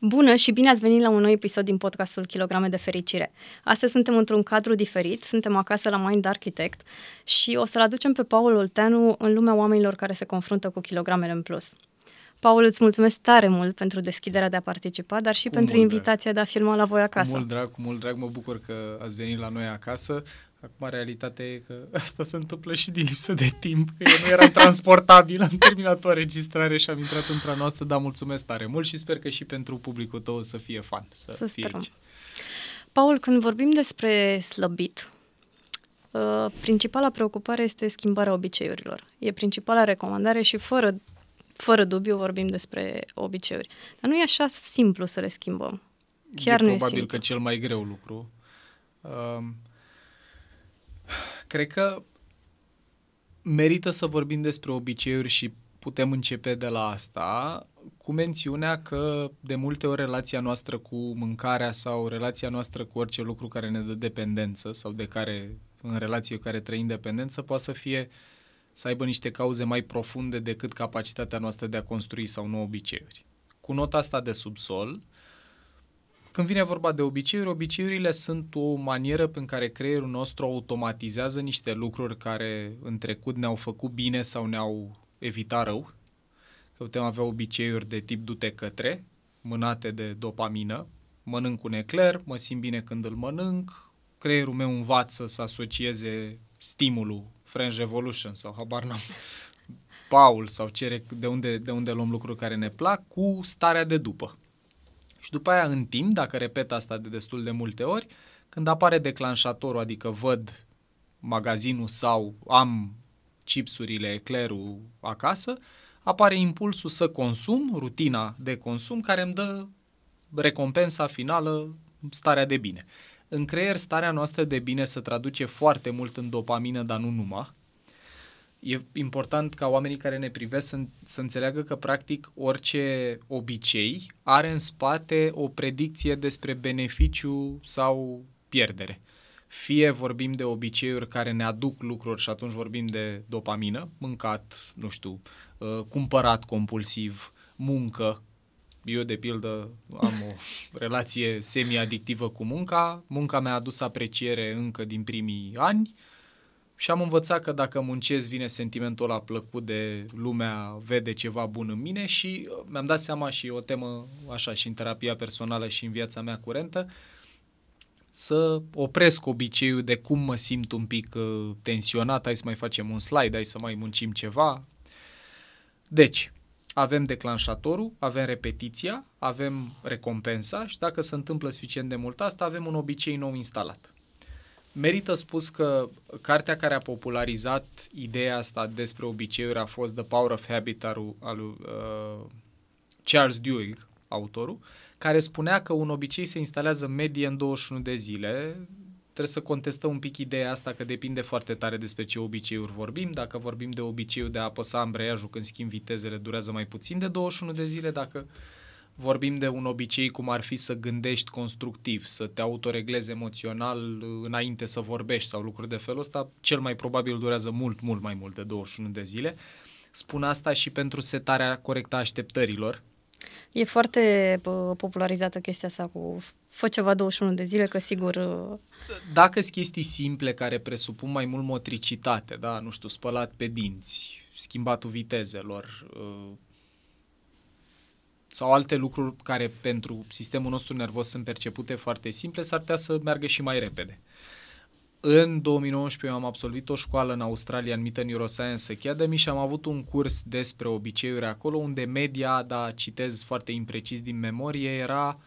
Bună și bine ați venit la un nou episod din podcastul Kilograme de Fericire. Astăzi suntem într-un cadru diferit, suntem acasă la Mind Architect și o să-l aducem pe Paul Olteanu în lumea oamenilor care se confruntă cu kilogramele în plus. Paul, îți mulțumesc tare mult pentru deschiderea de a participa, dar și cu pentru invitația drag. de a filma la voi acasă. Cu mult drag, cu mult drag, mă bucur că ați venit la noi acasă. Acum, realitatea e că asta se întâmplă și din lipsă de timp. Eu nu eram transportabil, am terminat o înregistrare și am intrat într-a noastră, dar mulțumesc tare mult și sper că și pentru publicul tău să fie fan, să, să fie aici. Paul, când vorbim despre slăbit, uh, principala preocupare este schimbarea obiceiurilor. E principala recomandare și fără, fără dubiu vorbim despre obiceiuri. Dar nu e așa simplu să le schimbăm. Chiar e nu probabil e simplu. că cel mai greu lucru. Uh, Cred că merită să vorbim despre obiceiuri și putem începe de la asta, cu mențiunea că de multe ori relația noastră cu mâncarea sau relația noastră cu orice lucru care ne dă dependență sau de care, în relație cu care trăim dependență, poate să fie să aibă niște cauze mai profunde decât capacitatea noastră de a construi sau nu obiceiuri. Cu nota asta de subsol, uh, când vine vorba de obiceiuri, obiceiurile sunt o manieră prin care creierul nostru automatizează niște lucruri care în trecut ne-au făcut bine sau ne-au evitat rău. Că putem avea obiceiuri de tip du-te către, mânate de dopamină, mănânc un ecler, mă simt bine când îl mănânc, creierul meu învață să asocieze stimulul French Revolution sau habar n-am, Paul sau cere de unde, de unde luăm lucruri care ne plac cu starea de după. Și după aia, în timp, dacă repet asta de destul de multe ori, când apare declanșatorul, adică văd magazinul sau am chipsurile, eclerul acasă, apare impulsul să consum, rutina de consum, care îmi dă recompensa finală, starea de bine. În creier, starea noastră de bine se traduce foarte mult în dopamină, dar nu numai e important ca oamenii care ne privesc să, să înțeleagă că, practic, orice obicei are în spate o predicție despre beneficiu sau pierdere. Fie vorbim de obiceiuri care ne aduc lucruri și atunci vorbim de dopamină, mâncat, nu știu, uh, cumpărat compulsiv, muncă. Eu, de pildă, am o relație semi-adictivă cu munca. Munca mi-a adus apreciere încă din primii ani și am învățat că dacă muncesc vine sentimentul ăla plăcut de lumea vede ceva bun în mine și uh, mi-am dat seama și o temă așa și în terapia personală și în viața mea curentă să opresc obiceiul de cum mă simt un pic uh, tensionat, hai să mai facem un slide, hai să mai muncim ceva. Deci, avem declanșatorul, avem repetiția, avem recompensa și dacă se întâmplă suficient de mult asta, avem un obicei nou instalat. Merită spus că cartea care a popularizat ideea asta despre obiceiuri a fost The Power of Habit al, al uh, Charles Duhigg, autorul, care spunea că un obicei se instalează medie în 21 de zile. Trebuie să contestăm un pic ideea asta că depinde foarte tare despre ce obiceiuri vorbim. Dacă vorbim de obiceiul de a apăsa ambreiajul când schimb vitezele, durează mai puțin de 21 de zile. Dacă vorbim de un obicei cum ar fi să gândești constructiv, să te autoreglezi emoțional înainte să vorbești sau lucruri de felul ăsta, cel mai probabil durează mult, mult mai mult de 21 de zile. Spun asta și pentru setarea corectă a așteptărilor. E foarte popularizată chestia asta cu fă ceva 21 de zile, că sigur... Dacă sunt chestii simple care presupun mai mult motricitate, da, nu știu, spălat pe dinți, schimbatul vitezelor, sau alte lucruri care pentru sistemul nostru nervos sunt percepute foarte simple, s-ar putea să meargă și mai repede. În 2019 am absolvit o școală în Australia numită Neuroscience Academy și am avut un curs despre obiceiuri acolo, unde media, da, citez foarte imprecis din memorie, era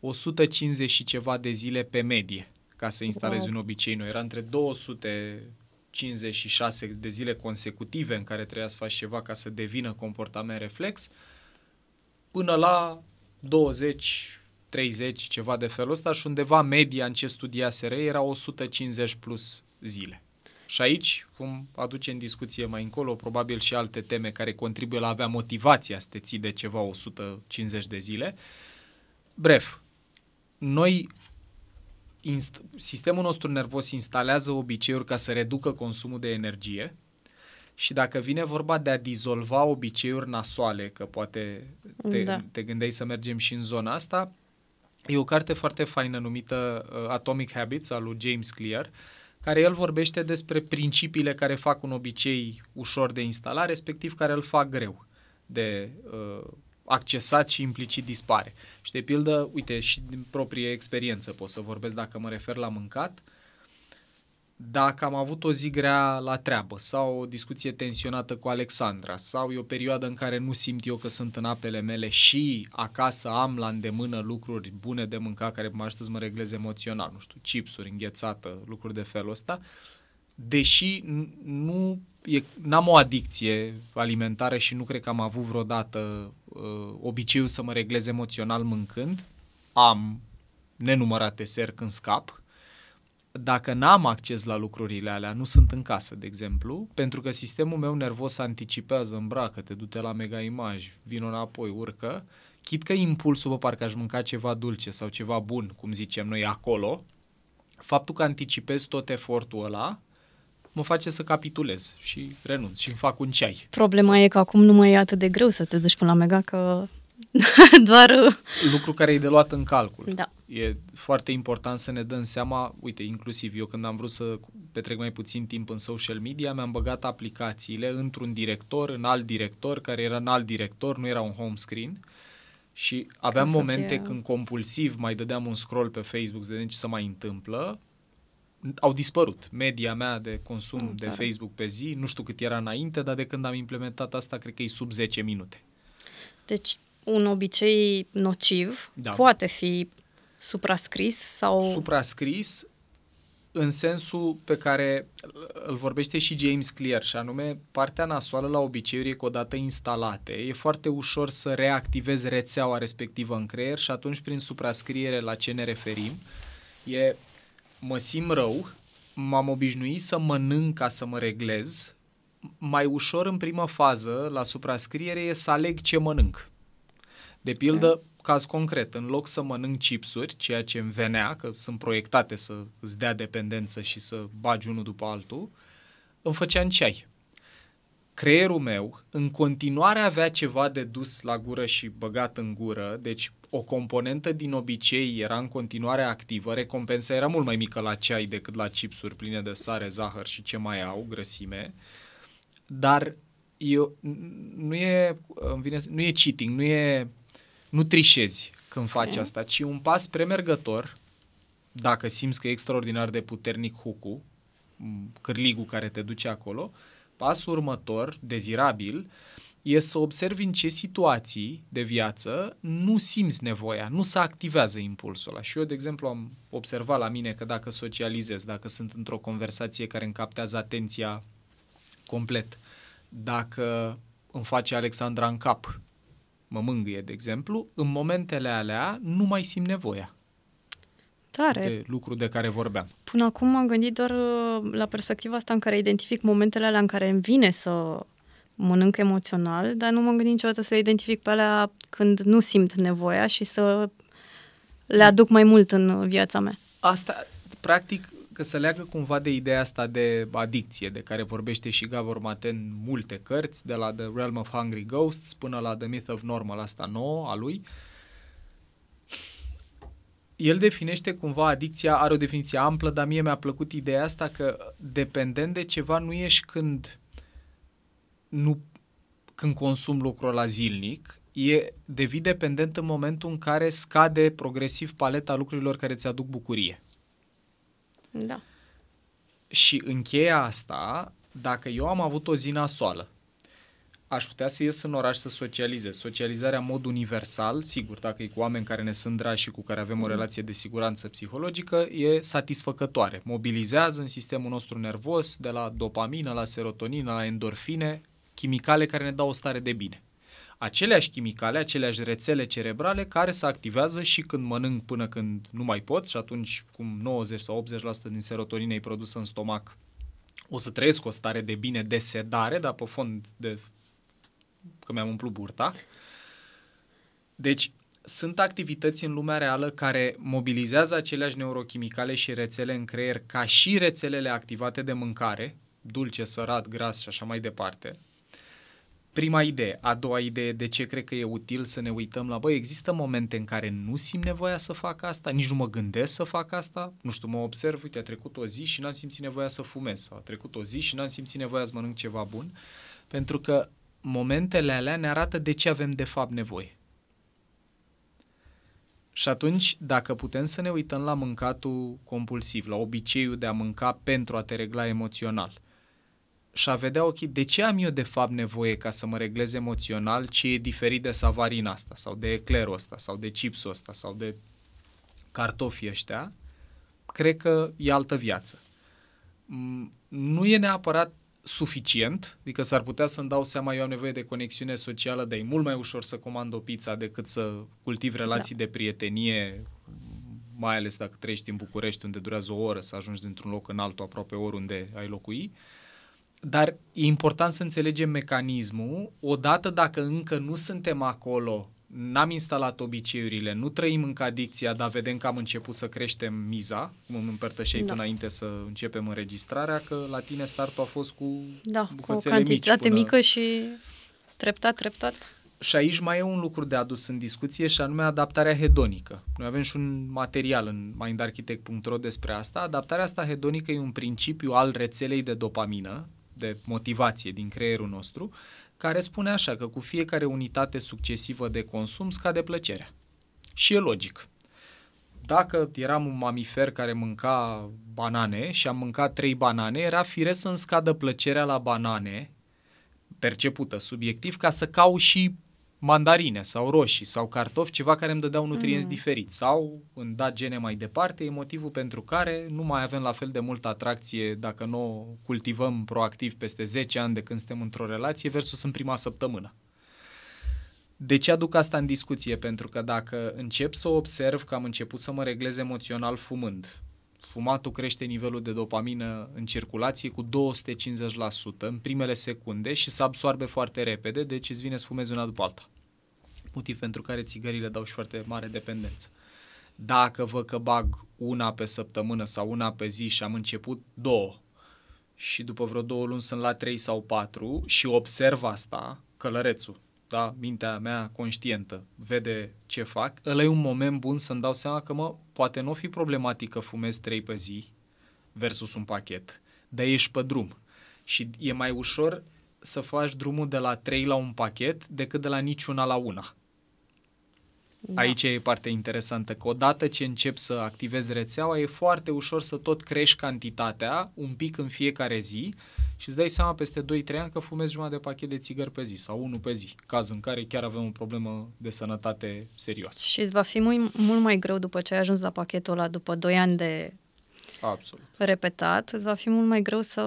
150 și ceva de zile pe medie ca să instalezi wow. un obicei nou. Era între 256 de zile consecutive în care trebuia să faci ceva ca să devină comportament reflex până la 20, 30, ceva de felul ăsta și undeva media în ce studia SR era 150 plus zile. Și aici vom aduce în discuție mai încolo probabil și alte teme care contribuie la a avea motivația să te ții de ceva 150 de zile. Bref, noi inst- sistemul nostru nervos instalează obiceiuri ca să reducă consumul de energie, și dacă vine vorba de a dizolva obiceiuri nasoale, că poate te, Da. te gândeai să mergem și în zona asta. E o carte foarte faină numită uh, Atomic Habits al lui James Clear, care el vorbește despre principiile care fac un obicei ușor de instalat, respectiv care îl fac greu de uh, accesat și implicit dispare. Și de pildă, uite, și din proprie experiență pot să vorbesc dacă mă refer la mâncat, dacă am avut o zi grea la treabă sau o discuție tensionată cu Alexandra sau e o perioadă în care nu simt eu că sunt în apele mele și acasă am la îndemână lucruri bune de mâncat care mă ajută să mă reglez emoțional, nu știu, chipsuri, înghețată, lucruri de felul ăsta, deși n- nu e, n-am o adicție alimentară și nu cred că am avut vreodată uh, obiceiul să mă reglez emoțional mâncând, am nenumărate seri când scap, dacă n-am acces la lucrurile alea, nu sunt în casă, de exemplu, pentru că sistemul meu nervos anticipează, îmbracă, te du-te la mega imaj, vin înapoi, urcă, chit că impulsul, bă, parcă aș mânca ceva dulce sau ceva bun, cum zicem noi, acolo, faptul că anticipez tot efortul ăla, mă face să capitulez și renunț și îmi fac un ceai. Problema e că acum nu mai e atât de greu să te duci până la mega, că doar... Lucru care e de luat în calcul. Da. E foarte important să ne dăm seama, uite, inclusiv eu când am vrut să petrec mai puțin timp în social media, mi-am băgat aplicațiile într-un director, în alt director, care era în alt director, nu era un home screen. Și aveam Ca să momente fie- când compulsiv mai dădeam un scroll pe Facebook să vedem ce se mai întâmplă, au dispărut. Media mea de consum Mm, de tare. Facebook pe zi, nu știu cât era înainte, dar de când am implementat asta, cred că e sub 10 minute. Deci, un obicei nociv Da. poate fi suprascris sau... suprascris în sensul pe care îl vorbește și James Clear, și anume partea nasoală la obiceiuri e că odată instalate, e foarte ușor să reactivezi rețeaua respectivă în creier și atunci prin suprascriere la ce ne referim e mă simt rău, m-am obișnuit să mănânc ca să mă reglez, mai ușor în prima fază la suprascriere e să aleg ce mănânc. De pildă, caz concret, în loc să mănânc chipsuri, ceea ce îmi venea, că sunt proiectate să îți dea dependență și să bagi unul după altul, îmi făceam ceai. Creierul meu în continuare avea ceva de dus la gură și băgat în gură, deci o componentă din obicei era în continuare activă, recompensa era mult mai mică la ceai decât la chipsuri pline de sare, zahăr și ce mai au, grăsime, dar eu, n- nu e, îmi vine, să- nu e cheating, nu e, nu trișezi când faci Ok. asta, ci un pas premergător, dacă simți că e extraordinar de puternic hucu, m, cârligul care te duce acolo, pasul următor, dezirabil, e să observi în ce situații de viață nu simți nevoia, nu se activează impulsul ăla. Și eu, de exemplu, am observat la mine că dacă socializez, dacă sunt într-o conversație care îmi captează atenția complet, dacă îmi face Alexandra în cap, mă mângâie, de exemplu, în momentele alea nu mai simt nevoia Tare. de lucru de care vorbeam. Până acum m-am gândit doar uh, la perspectiva asta în care identific momentele alea în care îmi vine să mănânc emoțional, dar nu m-am gândit niciodată să le identific pe alea când nu simt nevoia și să le aduc mai mult în viața mea. Asta, practic, că se leagă cumva de ideea asta de adicție, de care vorbește și Gabor Mate în multe cărți, de la The Realm of Hungry Ghosts până la The Myth of Normal, asta nouă, a lui. El definește cumva adicția, are o definiție amplă, dar mie mi-a plăcut ideea asta că dependent de ceva nu ești când nu când consum lucrul la zilnic, e devii dependent în momentul în care scade progresiv paleta lucrurilor care ți aduc bucurie. Da. Și încheia asta, dacă eu am avut o zi nasoală, aș putea să ies în oraș să socializez. Socializarea în mod universal, sigur, dacă e cu oameni care ne sunt dragi și cu care avem o relație de siguranță psihologică, e satisfăcătoare. Mobilizează în sistemul nostru nervos, de la dopamină, la serotonină, la endorfine, chimicale care ne dau o stare de bine. Aceleași chimicale, aceleași rețele cerebrale care se activează și când mănânc până când nu mai pot și atunci cum 90 sau 80% din serotonină e produsă în stomac, o să trăiesc o stare de bine de sedare, dar pe fond de că mi-am umplut burta. Deci, sunt activități în lumea reală care mobilizează aceleași neurochimicale și rețele în creier ca și rețelele activate de mâncare, dulce, sărat, gras și așa mai departe. Prima idee. A doua idee, de ce cred că e util să ne uităm la, băi, există momente în care nu simt nevoia să fac asta, nici nu mă gândesc să fac asta, nu știu, mă observ, uite, a trecut o zi și n-am simțit nevoia să fumez, sau a trecut o zi și n-am simțit nevoia să mănânc ceva bun, pentru că momentele alea ne arată de ce avem de fapt nevoie. Și atunci, dacă putem să ne uităm la mâncatul compulsiv, la obiceiul de a mânca pentru a te regla emoțional – și a vedea, ok, de ce am eu de fapt nevoie ca să mă reglez emoțional ce e diferit de savarina asta, sau de eclerul ăsta, sau de chipsul ăsta, sau de cartofii ăștia, cred că e altă viață. Mm, nu e neapărat suficient, adică s-ar putea să-mi dau seama, eu am nevoie de conexiune socială, dar e mult mai ușor să comand o pizza decât să cultiv relații da. de prietenie, mai ales dacă trăiești în București, unde durează o oră să ajungi dintr-un loc în altul, aproape oriunde ai locui. Uh, dar e important să înțelegem mecanismul. Odată dacă încă nu suntem acolo, n-am instalat obiceiurile, nu trăim încă adicția, dar vedem că am început să creștem miza, cum îmi împărtășeai da. tu înainte să începem înregistrarea, că la tine startul a fost cu da, cu o cantitate mici până... mică și treptat, treptat. Și aici mai e un lucru de adus în discuție și anume adaptarea hedonică. Noi avem și un material în mindarchitect.ro despre asta. Adaptarea asta hedonică e un principiu al rețelei de dopamină, de motivație din creierul nostru, care spune așa că cu fiecare unitate succesivă de consum scade plăcerea. Și e logic. Dacă eram un mamifer care mânca banane și am mâncat trei banane, era firesc să-mi scadă plăcerea la banane, percepută subiectiv, ca să caut și mandarine sau roșii sau cartofi, ceva care îmi dădeau nutrienți mm. diferiți sau în dat gene mai departe, e motivul pentru care nu mai avem la fel de multă atracție dacă nu o cultivăm proactiv peste 10 ani de când suntem într-o relație versus în prima săptămână. De ce aduc asta în discuție? Pentru că dacă încep să observ că am început să mă reglez emoțional fumând, fumatul crește nivelul de dopamină în circulație cu 250% în primele secunde și se absorbe foarte repede, deci îți vine să fumezi una după alta. Motiv pentru care țigările dau și foarte mare dependență. Dacă văd că bag una pe săptămână sau una pe zi și am început două și după vreo două luni sunt la trei sau patru și observ asta, călărețul, da, mintea mea conștientă vede ce fac, ăla e un moment bun să-mi dau seama că, mă, poate nu fi problematic că fumez trei pe zi versus un pachet, dar ești pe drum. Și e mai ușor să faci drumul de la 3 la un pachet decât de la niciuna la una. Da. Aici e partea interesantă, că odată ce începi să activezi rețeaua, e foarte ușor să tot crești cantitatea, un pic în fiecare zi, și îți dai seama peste 2-3 ani că fumezi jumătate de pachet de țigări pe zi sau unul pe zi, caz în care chiar avem o problemă de sănătate serioasă. Și îți va fi mult, mult mai greu după ce ai ajuns la pachetul ăla, după 2 ani de Absolut. repetat, îți va fi mult mai greu să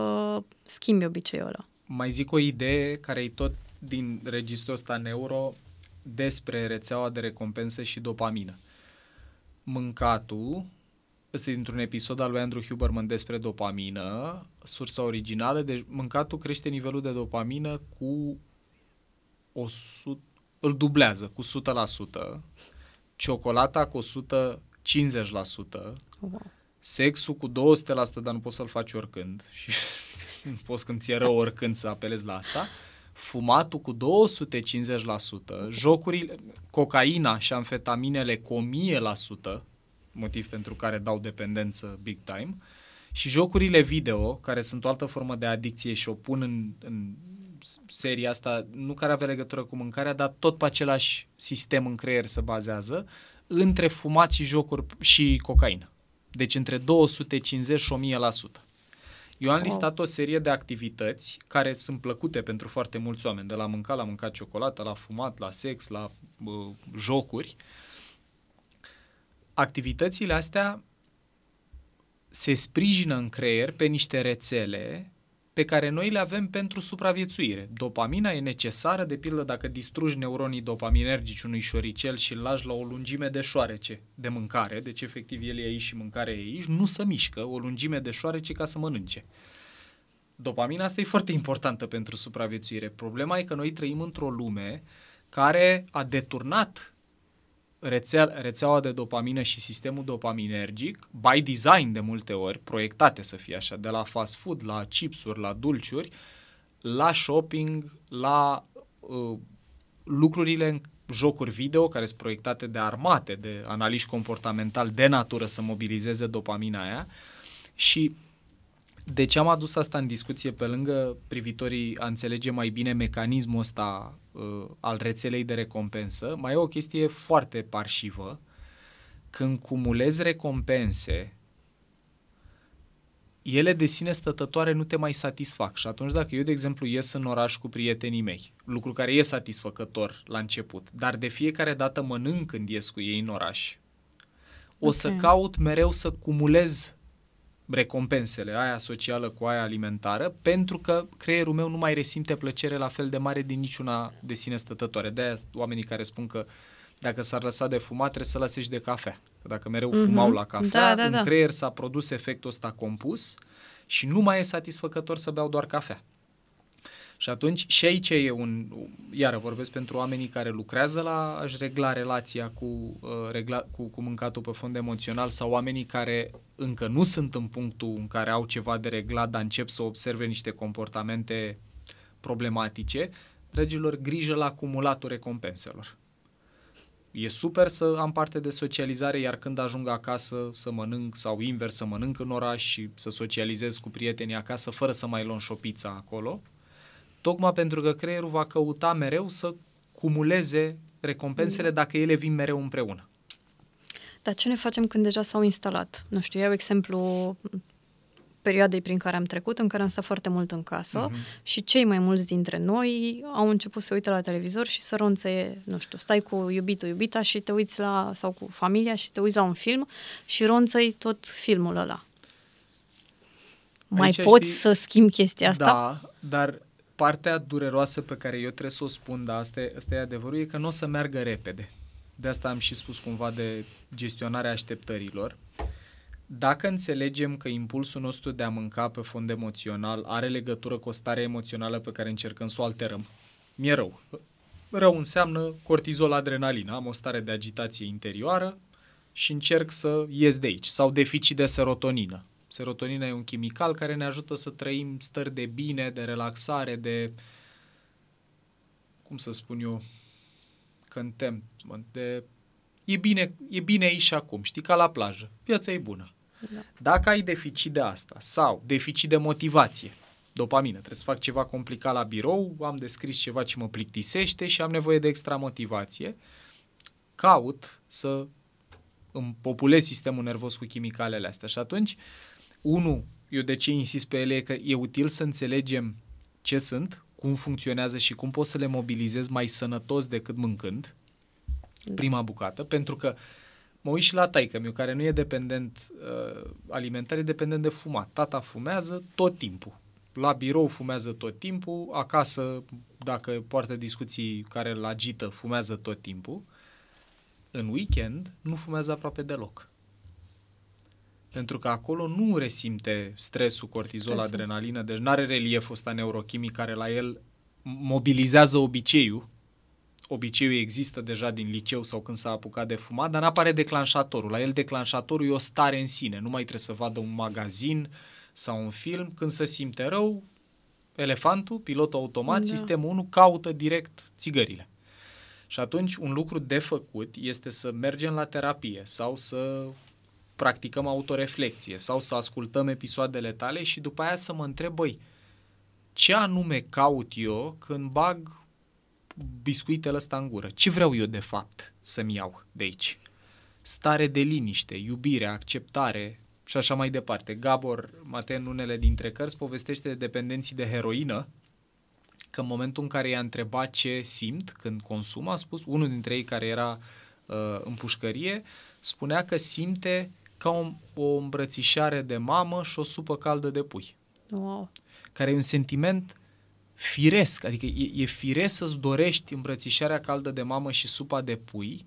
schimbi obiceiul ăla. Mai zic o idee care e tot din registrul ăsta neuro despre rețeaua de recompensă și dopamină. Mâncatul Ăsta e dintr-un episod al lui Andrew Huberman despre dopamină, sursa originală. Deci mâncatul crește nivelul de dopamină cu 100, îl dublează cu 100%, ciocolata cu 150%, wow. sexul cu 200%, dar nu poți să-l faci oricând și nu poți când ți-e rău oricând să apelezi la asta, fumatul cu 250%, jocurile, cocaina și amfetaminele cu 1000%, motiv pentru care dau dependență big time. Și jocurile video, care sunt o altă formă de adicție și o pun în, în seria asta, nu care avea legătură cu mâncarea, dar tot pe același sistem în creier se bazează, între fumat și jocuri și cocaină. Deci între 250 și 1000%. Eu am listat o serie de activități care sunt plăcute pentru foarte mulți oameni, de la mâncat la mâncat ciocolată, la fumat, la sex, la uh, jocuri, uh, activitățile astea se sprijină în creier pe niște rețele pe care noi le avem pentru supraviețuire. Dopamina e necesară, de pildă, dacă distrugi neuronii dopaminergici unui șoricel și îl lași la o lungime de șoarece de mâncare, deci efectiv el e aici și mâncarea e aici, nu să mișcă o lungime de șoarece ca să mănânce. Dopamina asta e foarte importantă pentru supraviețuire. Problema e că noi trăim într-o lume care a deturnat rețea, rețeaua de dopamină și sistemul dopaminergic, by design de multe ori, proiectate să fie așa, de la fast food, la chipsuri, la dulciuri, la shopping, la uh, lucrurile în jocuri video care sunt proiectate de armate, de analiști comportamental de natură să mobilizeze dopamina aia și de ce am adus asta în discuție pe lângă privitorii a înțelege mai bine mecanismul ăsta uh, al rețelei de recompensă, mai e o chestie foarte parșivă. Când cumulezi recompense, ele de sine stătătoare nu te mai satisfac. Și atunci dacă eu, de exemplu, ies în oraș cu prietenii mei, lucru care e satisfăcător la început, dar de fiecare dată mănânc când ies cu ei în oraș, o okay. să caut mereu să cumulez recompensele, aia socială cu aia alimentară, pentru că creierul meu nu mai resimte plăcere la fel de mare din niciuna de sine stătătoare. De-aia oamenii care spun că dacă s-ar lăsa de fumat, trebuie să lase și de cafea. Că dacă mereu mm-hmm. fumau la cafea, da, da, în da. creier s-a produs efectul ăsta compus și nu mai e satisfăcător să beau doar cafea. Și atunci și aici e un, iară vorbesc pentru oamenii care lucrează la a-și regla relația cu, uh, regla, cu, cu mâncatul pe fond emoțional sau oamenii care încă nu sunt în punctul în care au ceva de reglat, dar încep să observe niște comportamente problematice, dragilor, grijă la acumulatul recompenselor. E super să am parte de socializare, iar când ajung acasă să mănânc sau invers să mănânc în oraș și să socializez cu prietenii acasă fără să mai luăm și o pizza acolo, tocmai pentru că creierul va căuta mereu să cumuleze recompensele mm. dacă ele vin mereu împreună. Dar ce ne facem când deja s-au instalat? Nu știu, iau exemplu perioadei prin care am trecut, în care am stat foarte mult în casă uh-huh. și cei mai mulți dintre noi au început să uite la televizor și să ronțe, nu știu, stai cu iubitul, iubita și te uiți la, sau cu familia și te uiți la un film și ronțăi tot filmul ăla. Mai Aici poți știi, să schimbi chestia asta? Da, dar partea dureroasă pe care eu trebuie să o spun, da, asta e, asta e adevărul, e că nu o să meargă repede. De asta am și spus cumva de gestionarea așteptărilor. Dacă înțelegem că impulsul nostru de a mânca pe fond emoțional are legătură cu o stare emoțională pe care încercăm să o alterăm, mi-e rău. Rău înseamnă cortizol, adrenalină. Am o stare de agitație interioară și încerc să ies de aici. Sau deficit de serotonină. Serotonina e un chimical care ne ajută să trăim stări de bine, de relaxare, de, cum să spun eu, contentment, de e bine, e bine aici și acum, știi, ca la plajă. Viața e bună. Da. Dacă ai deficit de asta sau deficit de motivație, dopamină, trebuie să fac ceva complicat la birou, am descris ceva ce mă plictisește și am nevoie de extra motivație, caut să îmi populez sistemul nervos cu chimicalele astea. Și atunci, unu, eu de ce insist pe ele, e că e util să înțelegem ce sunt, cum funcționează și cum pot să le mobilizez mai sănătos decât mâncând, da. prima bucată, pentru că uh, mă uit și la taică meu, care nu e dependent uh, alimentar, e dependent de fumat. Tata fumează tot timpul. La birou fumează tot timpul, acasă, dacă poartă discuții care îl agită, fumează tot timpul. În weekend nu fumează aproape deloc. Pentru că acolo nu resimte stresul, cortizol, stresul. adrenalină, deci nu are relieful ăsta neurochimic care la el mobilizează obiceiul obiceiul există deja din liceu sau când s-a apucat de fumat, dar n-apare declanșatorul. La el declanșatorul e o stare în sine. Nu mai trebuie să vadă un magazin sau un film. Când se simte rău, elefantul, pilotul automat, da. sistemul 1, caută direct țigările. Și atunci un lucru de făcut este să mergem la terapie sau să practicăm autoreflecție sau să ascultăm episoadele tale și după aia să mă întreb, băi, ce anume caut eu când bag biscuitele ăsta în gură. Ce vreau eu de fapt să-mi iau de aici? Stare de liniște, iubire, acceptare și așa mai departe. Gabor Mate în unele dintre cărți povestește de dependenții de heroină, că în momentul în care i-a întrebat ce simt când consumă, a spus, unul dintre ei care era uh, în pușcărie, spunea că simte ca o, o îmbrățișare de mamă și o supă caldă de pui. Wow. Care e un sentiment firesc, adică e, e firesc să-ți dorești îmbrățișarea caldă de mamă și supa de pui,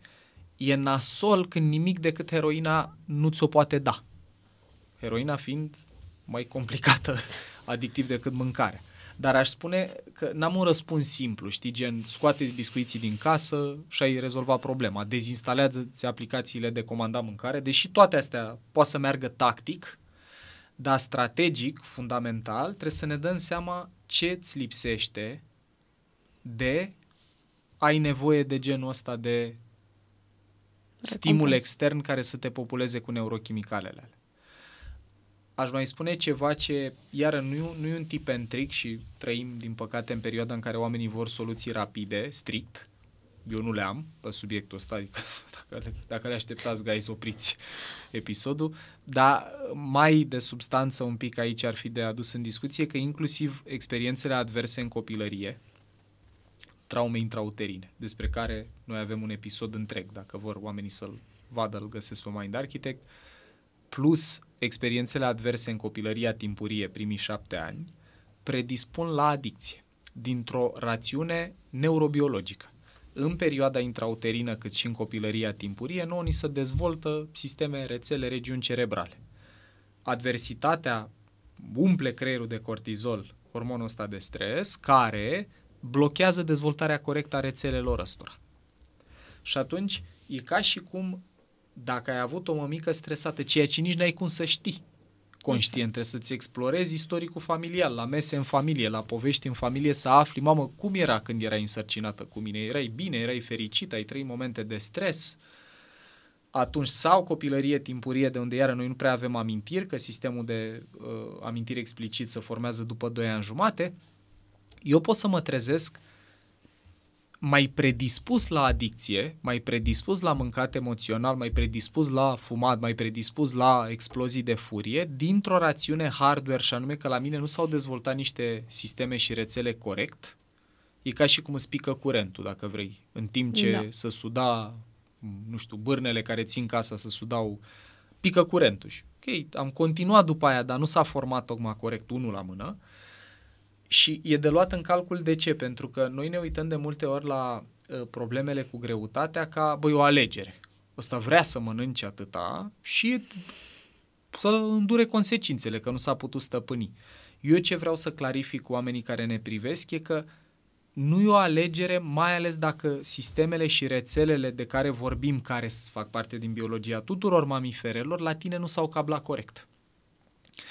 e nasol când nimic decât heroina nu ți-o poate da. Heroina fiind mai complicată adictiv decât mâncarea. Dar aș spune că n-am un răspuns simplu, știi, gen scoateți biscuiții din casă și ai rezolvat problema, dezinstalează-ți aplicațiile de comandat mâncare, deși toate astea poate să meargă tactic, dar strategic, fundamental, trebuie să ne dăm seama ce îți lipsește de ai nevoie de genul ăsta de stimul extern care să te populeze cu neurochimicalele alea. Aș mai spune ceva ce, iară, nu, nu e un tip and trick și trăim, din păcate, în perioada în care oamenii vor soluții rapide, strict. Eu nu le am pe subiectul ăsta, adică dacă le, dacă le așteptați, guys, opriți episodul. Dar mai de substanță un pic aici ar fi de adus în discuție că inclusiv experiențele adverse în copilărie, traume intrauterine, despre care noi avem un episod întreg, dacă vor oamenii să-l vadă, îl găsesc pe Mind Architect, plus experiențele adverse în copilăria timpurie, primii șapte ani, predispun la adicție, dintr-o rațiune neurobiologică. În perioada intrauterină, cât și în copilăria timpurie, nouă ni se dezvoltă sisteme, rețele, regiuni cerebrale. Adversitatea umple creierul de cortizol, hormonul ăsta de stres, care blochează dezvoltarea corectă a rețelelor ăstora. Și atunci e ca și cum dacă ai avut o mămică stresată, ceea ce nici n-ai cum să știi conștient, trebuie să-ți explorezi istoricul familial, la mese în familie, la povești în familie, să afli, mamă, cum era când erai însărcinată cu mine? Erai bine, erai fericit, ai trăit momente de stres? Atunci, sau copilărie timpurie, de unde iară noi nu prea avem amintiri, că sistemul de uh, amintiri explicit se formează după 2 ani jumate, eu pot să mă trezesc mai predispus la adicție, mai predispus la mâncat emoțional, mai predispus la fumat, mai predispus la explozii de furie, dintr-o rațiune hardware și anume că la mine nu s-au dezvoltat niște sisteme și rețele corect. E ca și cum îți pică curentul, dacă vrei, în timp ce da. să suda, nu știu, bârnele care țin casa să sudau, pică curentul. Ok, am continuat după aia, dar nu s-a format tocmai corect unul la mână. Uh, și e de luat în calcul de ce? Pentru că noi ne uităm de multe ori la uh, problemele cu greutatea ca, băi, o alegere. Ăsta vrea să mănânce atâta și să îndure consecințele, că nu s-a putut stăpâni. Eu ce vreau să clarific cu oamenii care ne privesc e că nu e o alegere, mai ales dacă sistemele și rețelele de care vorbim, care fac parte din biologia tuturor mamiferelor, la tine nu s-au cablat corect.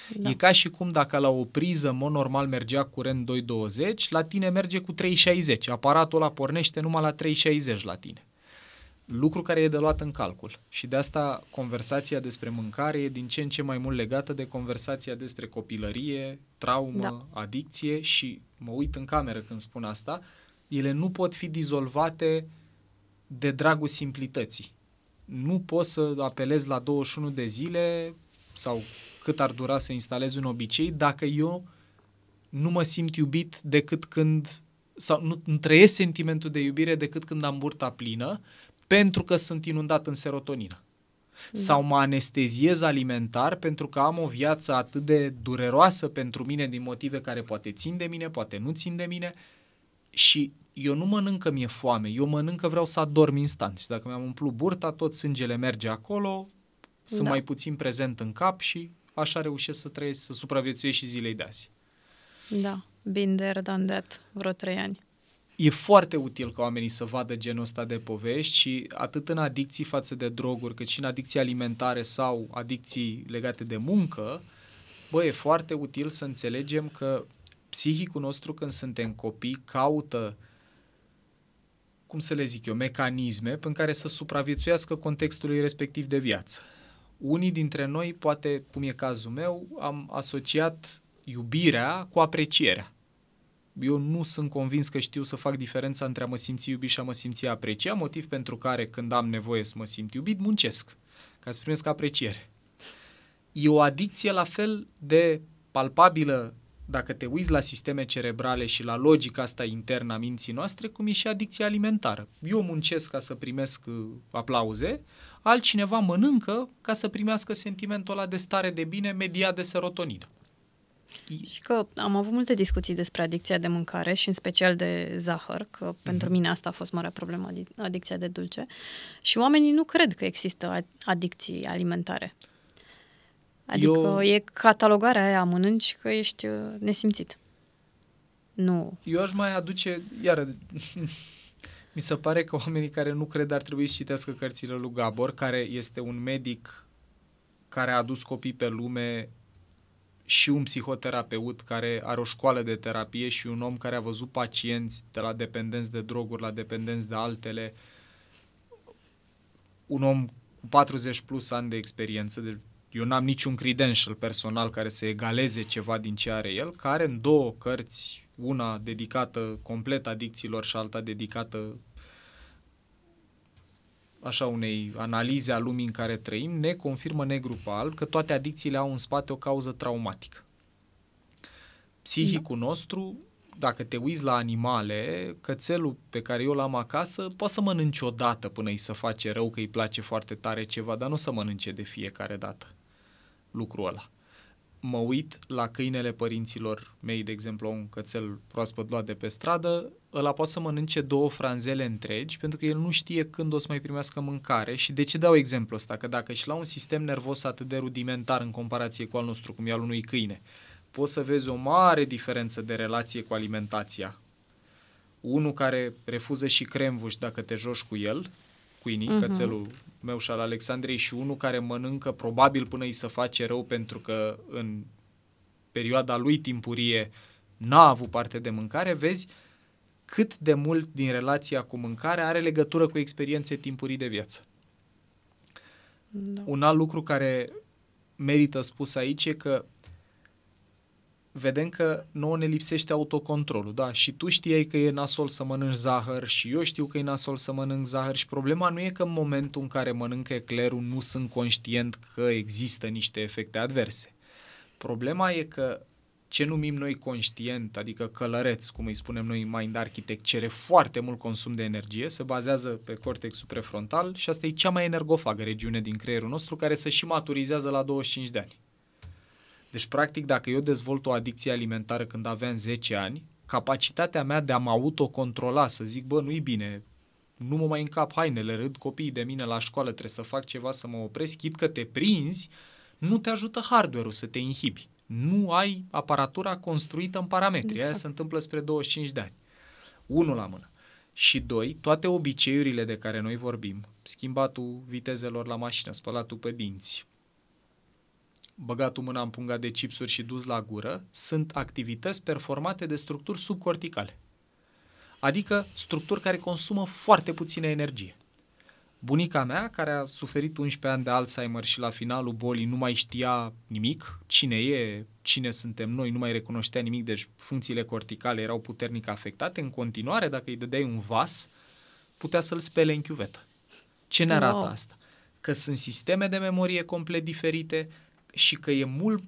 Da. E ca și cum dacă la o priză, în mod normal, mergea curent 220, la tine merge cu 360. Aparatul ăla pornește numai la 360 la tine. Lucru care e de luat în calcul. Și de asta conversația despre mâncare e din ce în ce mai mult legată de conversația despre copilărie, traumă, da. adicție și mă uit în cameră când spun asta, ele nu pot fi dizolvate de dragul simplității. Nu poți să apelezi la 21 de zile sau cât ar dura să instalez un obicei dacă eu nu mă simt iubit decât când sau nu, nu trăiesc sentimentul de iubire decât când am burta plină pentru că sunt inundat în serotonină. Da. Sau mă anesteziez alimentar pentru că am o viață atât de dureroasă pentru mine din motive care poate țin de mine, poate nu țin de mine și eu nu mănânc că mi-e foame, eu mănânc că vreau să adorm instant și dacă mi-am umplut burta, tot sângele merge acolo, sunt da. mai puțin prezent în cap și așa reușesc să trăiesc, să supraviețuiesc și zilei de azi. Da, been there, done that, vreo trei ani. E foarte util ca oamenii să vadă genul ăsta de povești și atât în adicții față de droguri, cât și în adicții alimentare sau adicții legate de muncă, bă, e foarte util să înțelegem că psihicul nostru când suntem copii caută cum să le zic eu, mecanisme în care să supraviețuiască contextului respectiv de viață unii dintre noi, poate cum e cazul meu, am asociat iubirea cu aprecierea. Eu nu sunt convins că știu să fac diferența între a mă simți iubit și a mă simți apreciat, motiv pentru care când am nevoie să mă simt iubit, muncesc ca să primesc apreciere. E o adicție la fel de palpabilă dacă te uiți la sisteme cerebrale și la logica asta internă a minții noastre, cum e și adicția alimentară. Eu muncesc ca să primesc uh, aplauze, altcineva mănâncă ca să primească sentimentul ăla de stare de bine mediat de serotonină. Și că am avut multe discuții despre adicția de mâncare și în special de zahăr, că uh-huh. pentru mine asta a fost marea problemă, adicția de dulce. Și oamenii nu cred că există adicții alimentare. Adică Eu... e catalogarea aia, mănânci că ești uh, nesimțit. Nu. Eu aș mai aduce, iar mi se pare că oamenii care nu cred ar trebui să citească cărțile lui Gabor, care este un medic care a adus copii pe lume și un psihoterapeut care are o școală de terapie și un om care a văzut pacienți de la dependenți de droguri la dependenți de altele, un om cu 40 plus ani de experiență, deci eu n-am niciun credential personal care să egaleze ceva din ce are el, care în două cărți, una dedicată complet adicțiilor și alta dedicată așa unei analize a lumii în care trăim, ne confirmă negru pe alb că toate adicțiile au în spate o cauză traumatică. Psihicul da. nostru, dacă te uiți la animale, cățelul pe care eu l-am acasă poate să mănânce o dată până îi să face rău că îi place foarte tare ceva, dar nu să mănânce de fiecare dată lucrul ăla mă uit la câinele părinților mei, de exemplu, un cățel proaspăt luat de pe stradă, ăla poate să mănânce două franzele întregi pentru că el nu știe când o să mai primească mâncare și de ce dau exemplu ăsta? Că dacă și la un sistem nervos atât de rudimentar în comparație cu al nostru, cum e al unui câine, poți să vezi o mare diferență de relație cu alimentația. Unul care refuză și cremvuș dacă te joci cu el, Queenie, uh-huh. cățelul meu și al Alexandrei și unul care mănâncă probabil până îi se face rău pentru că în perioada lui timpurie n-a avut parte de mâncare, vezi cât de mult din relația cu mâncare are legătură cu experiențe timpurii de viață. Da. Un alt lucru care merită spus aici e că vedem că nouă ne lipsește autocontrolul, da? Și tu știai că e nasol să mănânci zahăr și eu știu că e nasol să mănânc zahăr și problema nu e că în momentul în care mănânc eclerul nu sunt conștient că există niște efecte adverse. Problema e că ce numim noi conștient, adică călăreț, cum îi spunem noi Mind Architect, cere foarte mult consum de energie, se bazează pe cortexul prefrontal și asta e cea mai energofagă regiune din creierul nostru care se și maturizează la 25 de ani. Deci, practic, dacă eu dezvolt o adicție alimentară când aveam 10 ani, capacitatea mea de a mă autocontrola, să zic, bă, nu-i bine, nu mă mai încap hainele, râd copiii de mine la școală, trebuie să fac ceva să mă opresc, chit că te prinzi, nu te ajută hardware-ul să te inhibi. Nu ai aparatura construită în parametri. Exact. Aia se întâmplă spre 25 de ani. Unul la mână. Și doi, toate obiceiurile de care noi vorbim, schimbatul vitezelor la mașină, spălatul pe dinți, băgatul mâna în punga de chipsuri și dus la gură, sunt activități performate de structuri subcorticale. Adică structuri care consumă foarte puțină energie. Bunica mea, care a suferit 11 ani de Alzheimer și la finalul bolii nu mai știa nimic, cine e, cine suntem noi, nu mai recunoștea nimic, deci funcțiile corticale erau puternic afectate, în continuare, dacă îi dădeai un vas, putea să-l spele în chiuvetă. Ce ne arată wow. asta? Că sunt sisteme de memorie complet diferite, și că e mult,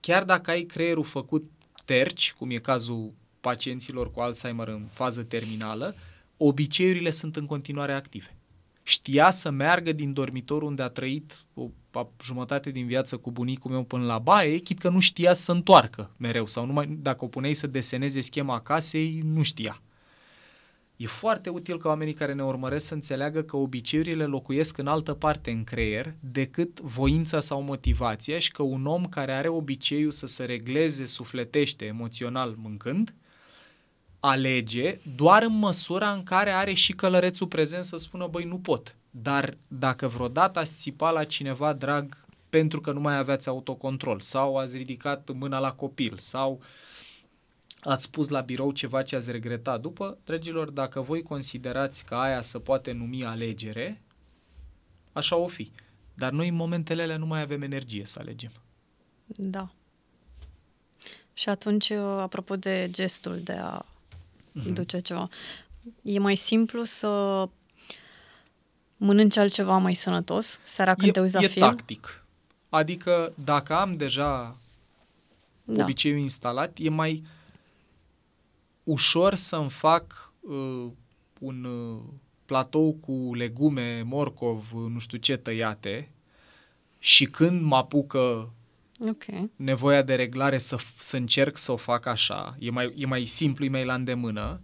chiar dacă ai creierul făcut terci, cum e cazul pacienților cu Alzheimer în fază terminală, obiceiurile sunt în continuare active. Știa să meargă din dormitorul unde a trăit o jumătate din viață cu bunicul meu până la baie, chit că nu știa să întoarcă mereu sau numai dacă o puneai să deseneze schema casei, nu știa. E foarte util ca oamenii care ne urmăresc să înțeleagă că obiceiurile locuiesc în altă parte în creier decât voința sau motivația și că un om care are obiceiul să se regleze sufletește emoțional mâncând, alege doar în măsura în care are și călărețul prezent să spună, băi, nu pot. Dar dacă vreodată ați țipa la cineva drag pentru că nu mai aveați autocontrol sau ați ridicat mâna la copil sau uh, ați spus la birou ceva ce ați regretat după, dragilor, dacă voi considerați că aia să poate numi alegere, așa o fi. Dar noi în momentele alea nu mai avem energie să alegem. Da. Și atunci, uh, apropo de gestul de a mm-hmm. duce ceva, e mai simplu să mănânci altceva mai sănătos seara când e, te uiți la e film? E tactic. Adică dacă am deja da. obiceiul instalat, e mai ușor să-mi fac uh, un uh, platou cu legume, morcov, uh, nu știu ce tăiate și când mă apucă okay. nevoia de reglare să, să încerc să o fac așa, e mai, e mai simplu, e mai la îndemână,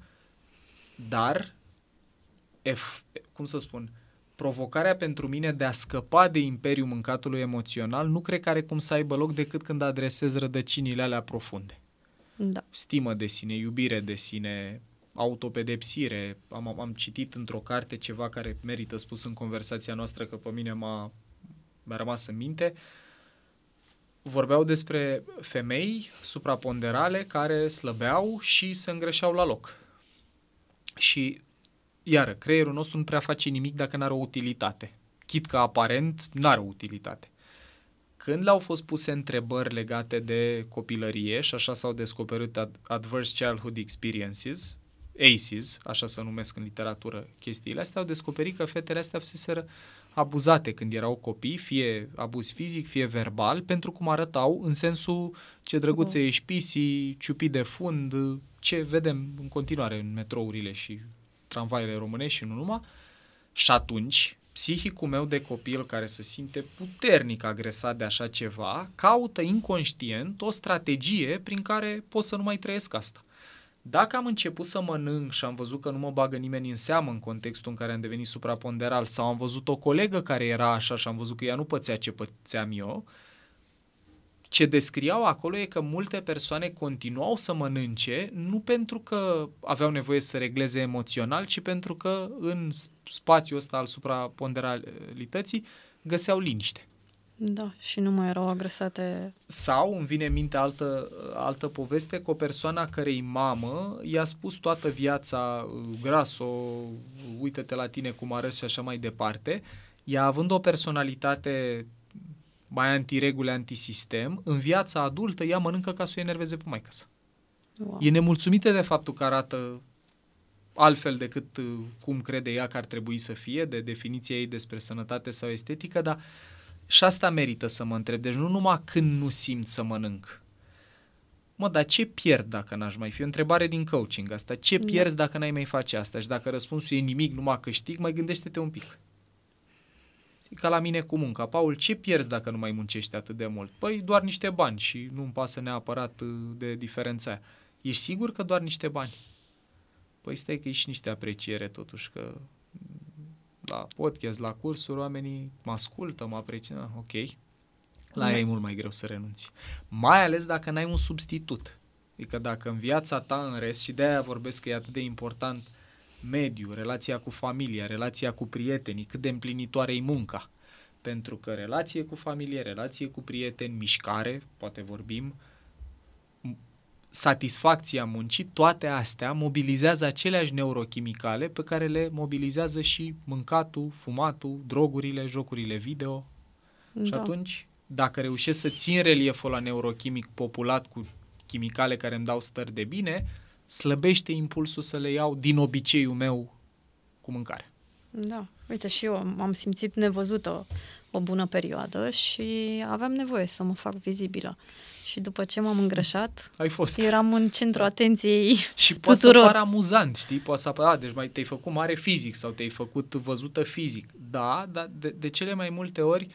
dar, F, cum să spun, provocarea pentru mine de a scăpa de imperiul mâncatului emoțional nu cred că are cum să aibă loc decât când adresez rădăcinile alea profunde. Da. Stimă de sine, iubire de sine, autopedepsire. Am, am citit într-o carte ceva care merită spus în conversația noastră că pe mine m-a, mi-a rămas în minte. vorbeau despre femei supraponderale care slăbeau și se îngrășeau la loc. Și, iară, creierul nostru nu prea face nimic dacă nu are o utilitate. Chit că aparent nu are o utilitate. Când le-au fost puse întrebări legate de copilărie, și așa s-au descoperit Adverse Childhood Experiences, ACEs, așa se numesc în literatură chestiile astea, au descoperit că fetele astea fuseseră abuzate când erau copii, fie abuz fizic, fie verbal, pentru cum arătau în sensul ce drăguțe uh-huh. ești pisi, ciupi de fund, ce vedem în continuare în metrourile și tramvaiele românești și nu numai. Și atunci, psihicul meu de copil care se simte puternic agresat de așa ceva, caută inconștient o strategie prin care pot să nu mai trăiesc asta. Dacă am început să mănânc și am văzut că nu mă bagă nimeni în seamă în contextul în care am devenit supraponderal sau am văzut o colegă care era așa și am văzut că ea nu pățea ce pățeam eu, ce descriau acolo e că multe persoane continuau să mănânce nu pentru că aveau nevoie să regleze emoțional, ci pentru că în spațiul ăsta al supraponderalității găseau liniște. Da, și nu mai erau agresate. Sau îmi vine în minte altă, altă poveste cu o persoană a cărei mamă i-a spus toată viața graso, uite-te la tine cum arăți și așa mai departe. Ea având o personalitate mai antiregule, antisistem, în viața adultă ea mănâncă ca să o enerveze pe maică sa. Wow. E nemulțumită de faptul că arată altfel decât cum crede ea că ar trebui să fie, de definiția ei despre sănătate sau estetică, dar și asta merită să mă întreb. Deci nu numai când nu simt să mănânc. Mă, dar ce pierd dacă n-aș mai fi? O întrebare din coaching asta. Ce da. pierzi dacă n-ai mai face asta? Și dacă răspunsul e nimic, numai câștig, mai gândește-te un pic. Ca la mine cu munca. Paul, ce pierzi dacă nu mai muncești atât de mult? Păi doar niște bani și nu-mi pasă neapărat uh, de diferența aia. Ești sigur că doar niște bani? Păi stai că e și niște apreciere totuși, că la podcast, la cursuri, oamenii mă ascultă, mă apreciază, ok. La ea e mult mai greu să renunți. Mai ales dacă n-ai un substitut. Adică dacă în viața ta în rest, și de-aia vorbesc că e atât de important mediu, relația cu familia, relația cu prietenii, cât de împlinitoare e munca. Pentru că relație cu familie, relație cu prieteni, mișcare, poate vorbim, satisfacția muncii, toate astea mobilizează aceleași neurochimicale pe care le mobilizează și mâncatul, fumatul, drogurile, jocurile video. Da. Și atunci, dacă reușesc să țin relieful la neurochimic populat cu chimicale care îmi dau stări de bine, slăbește impulsul să le iau din obiceiul meu cu mâncare. Da, uite și eu am simțit nevăzută o bună perioadă și aveam nevoie să mă fac vizibilă. Și după ce m-am îngrășat, Ai fost. eram în centru atenției Și poate să pară amuzant, știi? Poate să apară, deci mai te-ai făcut mare fizic sau te-ai făcut văzută fizic. Da, dar de, de cele mai multe ori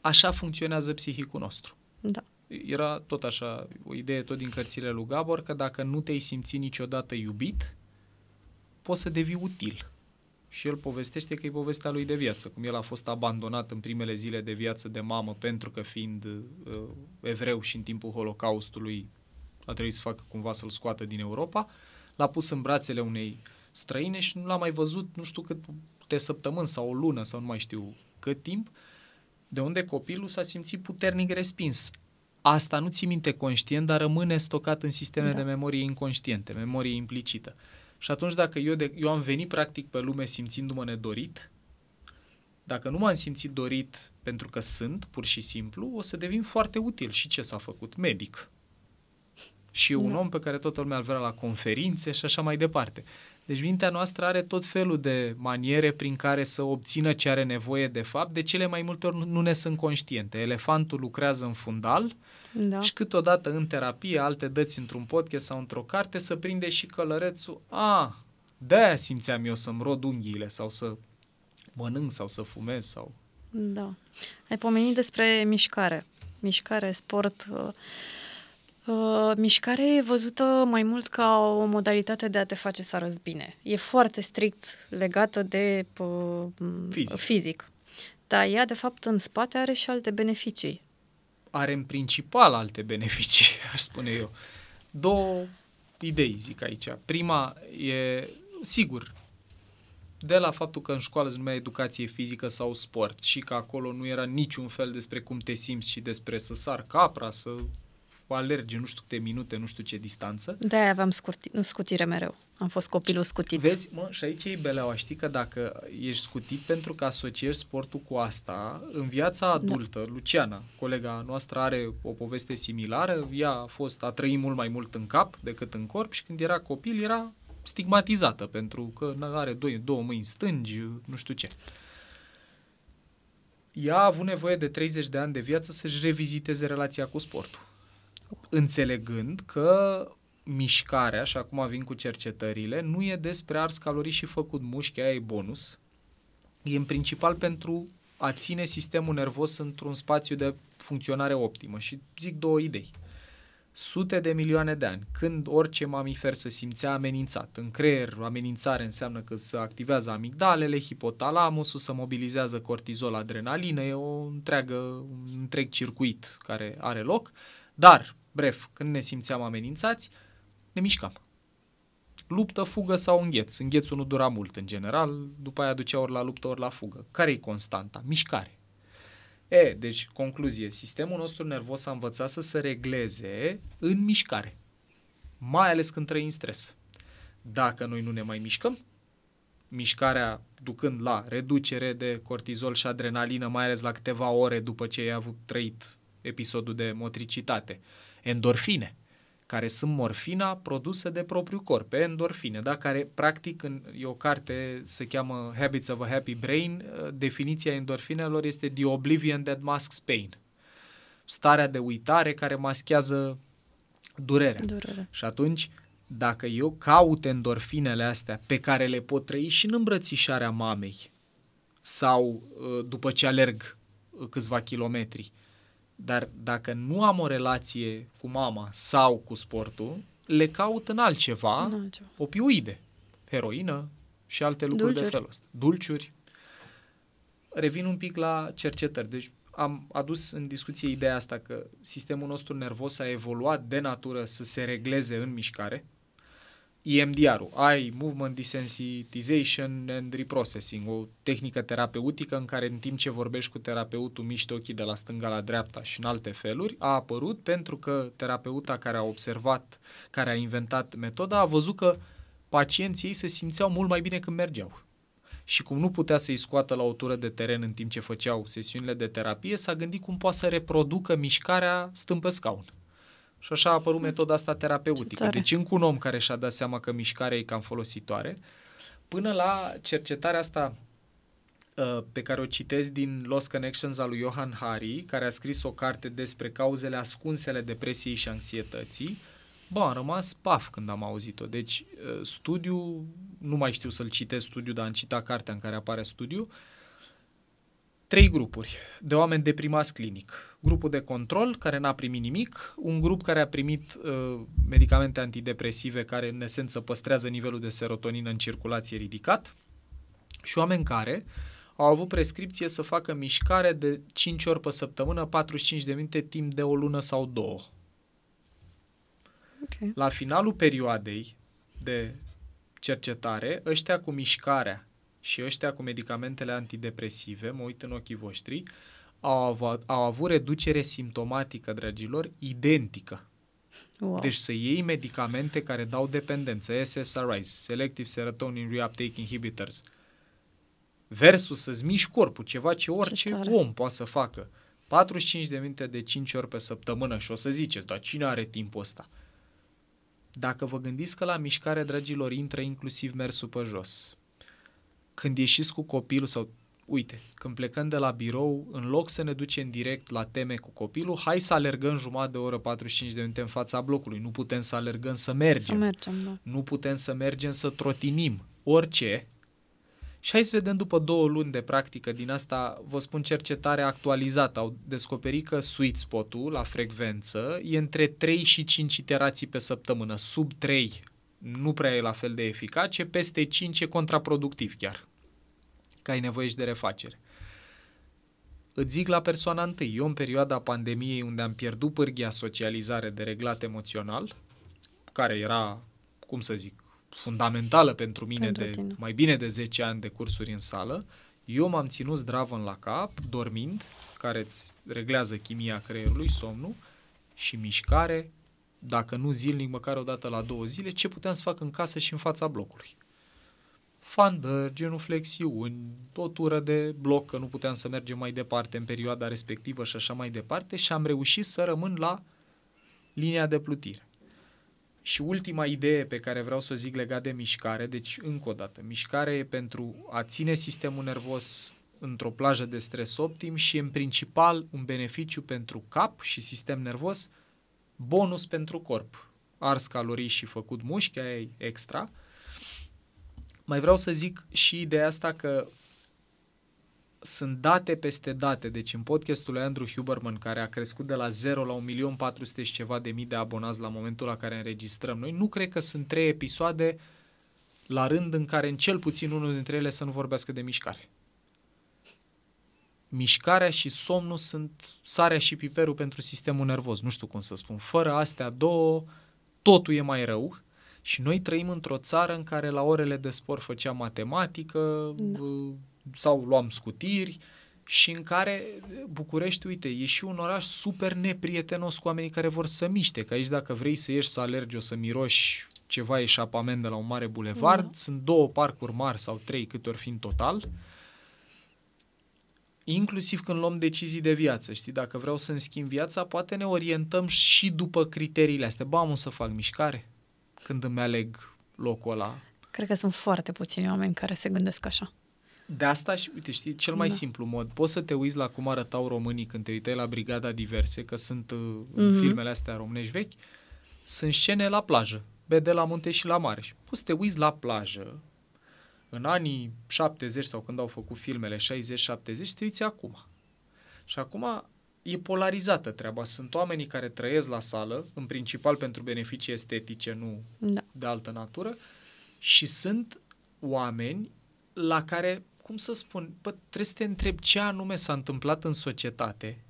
așa funcționează psihicul nostru. Da. Era tot așa, o idee tot din cărțile lui Gabor, că dacă nu te-ai simțit niciodată iubit, poți să devii util și el povestește că e povestea lui de viață, cum el a fost abandonat în primele zile de viață de mamă pentru că fiind uh, evreu și în timpul Holocaustului a trebuit să facă cumva să-l scoată din Europa, l-a pus în brațele unei străine și nu l-a mai văzut nu știu câte săptămâni sau o lună sau nu mai știu cât timp, de unde copilul s-a simțit puternic respins. Asta nu ți minte conștient, dar rămâne stocat în sisteme da. de memorie inconștiente, memorie implicită. Și atunci dacă eu, de, eu am venit practic pe lume simțindu-mă nedorit, dacă nu m-am simțit dorit pentru că sunt, pur și simplu, o să devin foarte util. Și ce s-a făcut? Medic. Și un da. om pe care toată lumea îl vrea la conferințe și așa mai departe. Deci mintea noastră are tot felul de maniere prin care să obțină ce are nevoie de fapt. De cele mai multe ori nu ne sunt conștiente. Elefantul lucrează în fundal da. și câteodată în terapie, alte dăți într-un podcast sau într-o carte, să prinde și călărețul. A, de-aia simțeam eu să-mi rod unghiile sau să mănânc sau să fumez sau... Da. Ai pomenit despre mișcare. Mișcare, sport... Uh Uh, mișcarea e văzută mai mult ca o modalitate de a te face să arăți bine. E foarte strict legată de uh, fizic. fizic. Dar ea, de fapt, în spate are și alte beneficii. Are în principal alte beneficii, aș spune eu. Două idei zic aici. Prima e, sigur, de la faptul că în școală se numea educație fizică sau sport și că acolo nu era niciun fel despre cum te simți și despre să sar capra, să alerge nu știu câte minute, nu știu ce distanță. De-aia aveam scurti, scutire mereu. Am fost copilul scutit. Vezi, mă, și aici e beleaua. Știi că dacă ești scutit pentru că asociezi sportul cu asta, în viața adultă, da. Luciana, colega noastră, are o poveste similară. Ea a fost, a trăit mult mai mult în cap decât în corp și când era copil era stigmatizată pentru că are două, două mâini stângi, nu știu ce. Ea a avut nevoie de 30 de ani de viață să-și reviziteze relația cu sportul. Înțelegând că mișcarea, și acum vin cu cercetările, nu e despre ars calorii și făcut mușchi, aia e bonus. E în principal pentru a ține sistemul nervos într-un spațiu de funcționare optimă. Și zic două idei sute de milioane de ani, când orice mamifer se simțea amenințat. În creier, amenințare înseamnă că se activează amigdalele, hipotalamusul, se mobilizează cortizol, adrenalină, e o întreagă, un întreg circuit care are loc. Dar, bref, când ne simțeam amenințați, ne mișcam. Luptă, fugă sau îngheț. Înghețul nu dura mult în general, după aia ducea ori la luptă, ori la fugă. Care e constanta? Mișcare. E, deci, concluzie, sistemul nostru nervos a învățat să se regleze în mișcare, mai ales când trăim stres. Dacă noi nu ne mai mișcăm, mișcarea ducând la reducere de cortizol și adrenalină, mai ales la câteva ore după ce ai avut trăit episodul de motricitate, endorfine, care sunt morfina produsă de propriul corp, endorfine, da? care practic în, e o carte, se cheamă Habits of a Happy Brain, uh, definiția endorfinelor este the oblivion that masks pain. Starea de uitare care maschează durerea. Durere. Și atunci, dacă eu caut endorfinele astea pe care le pot trăi și în îmbrățișarea mamei sau uh, după ce alerg uh, câțiva kilometri, dar dacă nu am o relație cu mama sau cu sportul, le caut în altceva, în altceva. opioide, heroină și alte lucruri Dulciuri. de felul ăsta. Dulciuri. Revin un pic la cercetări. Deci am adus în discuție ideea asta că sistemul nostru nervos a evoluat de natură să se regleze în mișcare, EMDR-ul, Eye Movement Desensitization and Reprocessing, o tehnică terapeutică în care în timp ce vorbești cu terapeutul miști ochii de la stânga la dreapta și în alte feluri, a apărut pentru că terapeuta care a observat, care a inventat metoda, a văzut că pacienții ei se simțeau mult mai bine când mergeau. Și cum nu putea să-i scoată la o tură de teren în timp ce făceau sesiunile de terapie, s-a gândit cum poate să reproducă mișcarea stând pe scaun. Și așa a apărut metoda asta terapeutică. Deci încă un om care și-a dat seama că mișcarea e cam folositoare, până la cercetarea asta uh, pe care o citesc din Lost Connections al lui Johan Hari, care a scris o carte despre cauzele ascunse ale depresiei și anxietății, Bă, am rămas paf când am auzit-o. Deci, uh, studiu, nu mai știu să-l citesc studiu, dar am citat cartea în care apare studiu, trei grupuri de oameni deprimați clinic. Grupul de control, care n-a primit nimic, un grup care a primit uh, medicamente antidepresive care, în esență, păstrează nivelul de serotonină în circulație ridicat și oameni care au avut prescripție să facă mișcare de 5 ori pe săptămână, 45 de minute, timp de o lună sau două. Okay. La finalul perioadei de cercetare, ăștia cu mișcarea și ăștia cu medicamentele antidepresive, mă uit în ochii voștri, au, avut, au avut reducere simptomatică, dragilor, identică. Wow. Deci să iei medicamente care dau dependență, SSRIs, Selective Serotonin Reuptake Inhibitors, versus să-ți miști corpul, ceva ce orice ce om poate să facă. 45 de minute de 5 ori pe săptămână și o să ziceți, dar cine are timpul ăsta? Dacă vă gândiți că la mișcare, dragilor, intră inclusiv mersul pe jos, când ieșiți cu copilul sau uite, când plecăm de la birou, în loc să ne ducem direct la teme cu copilul, hai să alergăm jumătate de oră, 45 de minute în fața blocului. Nu putem să alergăm să mergem. Să mergem, da. Nu putem să mergem să trotinim. Orice. Și hai să vedem după două luni de practică din asta, vă spun cercetare actualizată, au descoperit că sweet spot-ul la frecvență e între 3 și 5 iterații pe săptămână. Sub 3 nu prea e la fel de eficace, peste 5 e contraproductiv chiar, că ai nevoie și de refacere. Îți zic la persoana întâi, eu în perioada pandemiei unde am pierdut pârghia socializare de reglat emoțional, care era, cum să zic, fundamentală pentru mine Pentru de tine. mai bine de 10 ani de cursuri în sală. Eu m-am ținut zdravăn la cap, dormind, care îți reglează chimia creierului, somnul, și mișcare, dacă nu zilnic, măcar o dată la două zile, ce puteam să fac în casă și în fața blocului. Fandări, genuflexiuni, o tură de bloc, că nu puteam să mergem mai departe în perioada respectivă și așa mai departe și am reușit să rămân la linia de plutire. Și ultima idee pe care vreau să o zic legat de mișcare, deci încă o dată, mișcare e pentru a ține sistemul nervos într-o plajă de stres optim și în principal un beneficiu pentru cap și sistem nervos, bonus pentru corp. Ars calorii și făcut mușchi, aia e extra. Mai vreau să zic și ideea asta că sunt date peste date. Deci în podcastul lui Andrew Huberman, care a crescut de la 0 la 1.400.000 și ceva de mii de abonați la momentul la care înregistrăm noi, nu cred că sunt trei episoade la rând în care în cel puțin unul dintre ele să nu vorbească de mișcare. Mișcarea și somnul sunt sarea și piperul pentru sistemul nervos. Nu știu cum să spun. Fără astea două, totul e mai rău. Și noi trăim într-o țară în care la orele de sport făceam matematică Da. uh, sau luam scutiri și în care București, uite, e și un oraș super neprietenos cu oamenii care vor să miște, că aici dacă vrei să ieși să alergi, o să miroși ceva eșapament de la un mare bulevard, Da. sunt două parcuri mari sau trei câte ori fi în total, inclusiv când luăm decizii de viață, știi, dacă vreau să-mi schimb viața, poate ne orientăm și după criteriile astea. Ba, am să fac mișcare când îmi aleg locul ăla. Cred că sunt foarte puțini oameni care se gândesc așa. De asta și, uite, știi, cel mai Da. simplu mod, poți să te uiți la cum arătau românii când te uitai la Brigada Diverse, că sunt uh, în Mhm. filmele astea românești vechi, sunt scene la plajă, bede la munte și la mare. Și poți să te uiți la plajă în anii 70 sau când au făcut filmele 60-70 și te uiți acum. Și acum e polarizată treaba. Sunt oamenii care trăiesc la sală, în principal pentru beneficii estetice, nu Da. de altă natură și sunt oameni la care, cum să spun, bă, trebuie să te întreb ce anume s-a întâmplat în societate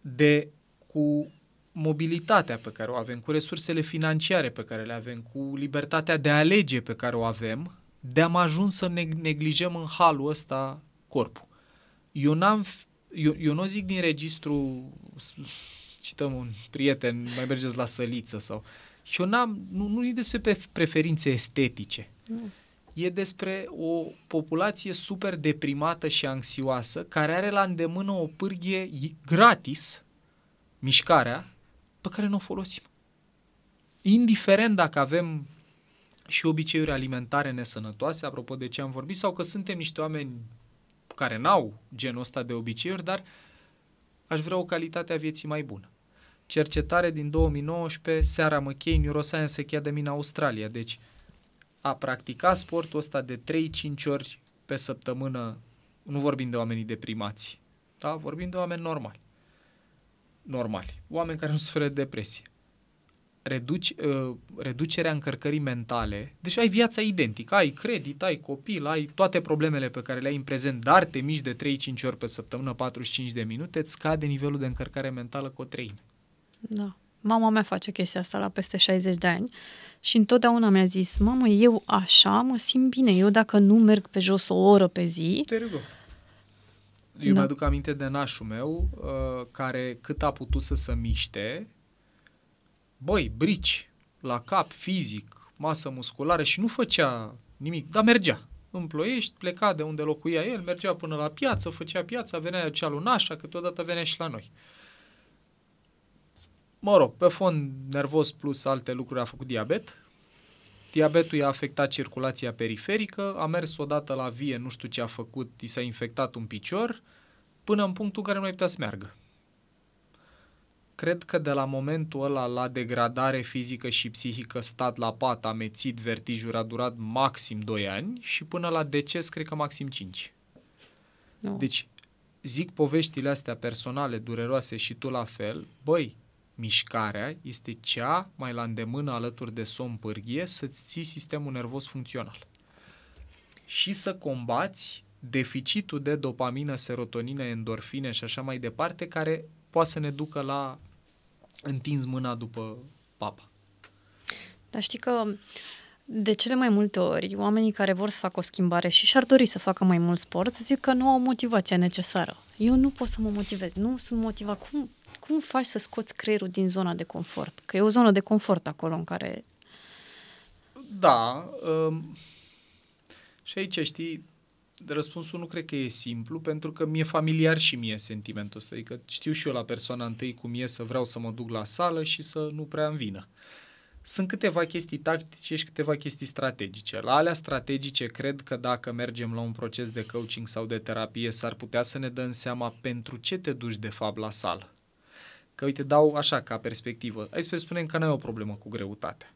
de cu mobilitatea pe care o avem, cu resursele financiare pe care le avem, cu libertatea de a alege pe care o avem, de am ajuns să ne neglijăm în halul ăsta corpul. Eu n-am, f- eu, eu nu zic din registru, s- cităm un prieten, mai mergeți la săliță sau... Eu n-am, nu, nu e despre pe- preferințe estetice. Nu. E despre o populație super deprimată și anxioasă care are la îndemână o pârghie i- gratis, mișcarea, pe care nu o folosim. Indiferent dacă avem și obiceiuri alimentare nesănătoase, apropo de ce am vorbit, sau că suntem niște oameni care n-au genul ăsta de obiceiuri, dar aș vrea o calitate a vieții mai bună. Cercetare din 2019, Sarah McKay, Neuroscience Academy în Australia. Deci, a practica sportul ăsta de 3-5 ori pe săptămână, nu vorbim de oamenii deprimați, da? vorbim de oameni normali. Normali. Oameni care nu suferă de depresie. Reduci, uh, reducerea încărcării mentale. Deci ai viața identică. Ai credit, ai copil, ai toate problemele pe care le ai în prezent, dar te miști de 3-5 ori pe săptămână, 45 de minute, îți scade nivelul de încărcare mentală cu o treime. Da. Mama mea face chestia asta la peste 60 de ani și întotdeauna mi-a zis, mamă, eu așa mă simt bine. Eu dacă nu merg pe jos o oră pe zi, There you go. Eu Da. mi-aduc aminte de nașul meu, uh, care cât a putut să se miște, băi, brici, la cap, fizic, masă musculară și nu făcea nimic, dar mergea. În ploiești, pleca de unde locuia el, mergea până la piață, făcea piața, venea cea lui nașa, câteodată venea și la noi. Mă rog, pe fond nervos plus alte lucruri a făcut diabet. Diabetul i-a afectat circulația periferică, a mers odată la vie, nu știu ce a făcut, i s-a infectat un picior, până în punctul în care nu mai putea să meargă. Cred că de la momentul ăla la degradare fizică și psihică stat la pat, amețit, vertijuri, a durat maxim 2 ani și până la deces cred că maxim 5. nu. Deci, zic poveștile astea personale, dureroase și tu la fel, băi, mișcarea este cea mai la îndemână alături de somn pârghie să-ți ții sistemul nervos funcțional. Și să combați deficitul de dopamină, serotonină, endorfine și așa mai departe, care poate să ne ducă la întins mâna după papa. Dar știi că De cele mai multe ori, oamenii care vor să facă o schimbare și și-ar dori să facă mai mult sport, zic că nu au motivația necesară. Eu nu pot să mă motivez, nu sunt motivat. Cum, cum faci să scoți creierul din zona de confort? Că e o zonă de confort acolo în care... Da. Um, și aici, știi, răspunsul nu cred că e simplu, pentru că mi-e familiar și mie sentimentul ăsta. Adică știu și eu la persoana întâi cum e să vreau să mă duc la sală și să nu prea îmi vină. Sunt câteva chestii tactice și câteva chestii strategice. La alea strategice cred că dacă mergem la un proces de coaching sau de terapie, s-ar putea să ne dăm seama pentru ce te duci de fapt la sală. Că uite, dau așa ca perspectivă. Hai să spunem că nu ai o problemă cu greutatea.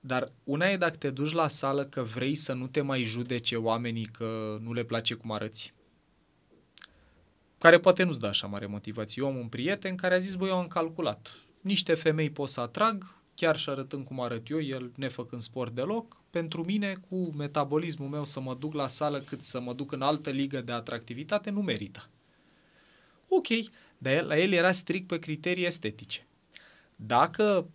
Dar una e dacă te duci la sală că vrei să nu te mai judece oamenii că nu le place cum arăți. Care poate nu-ți dă așa mare motivație. Eu am un prieten care a zis, băi, eu am calculat. Niște femei pot să atrag, chiar și arătând cum arăt eu, el nefăcând sport deloc, pentru mine, cu metabolismul meu, să mă duc la sală cât să mă duc în altă ligă de atractivitate, nu merită. Ok, dar el, la el era strict pe criterii estetice. Dacă,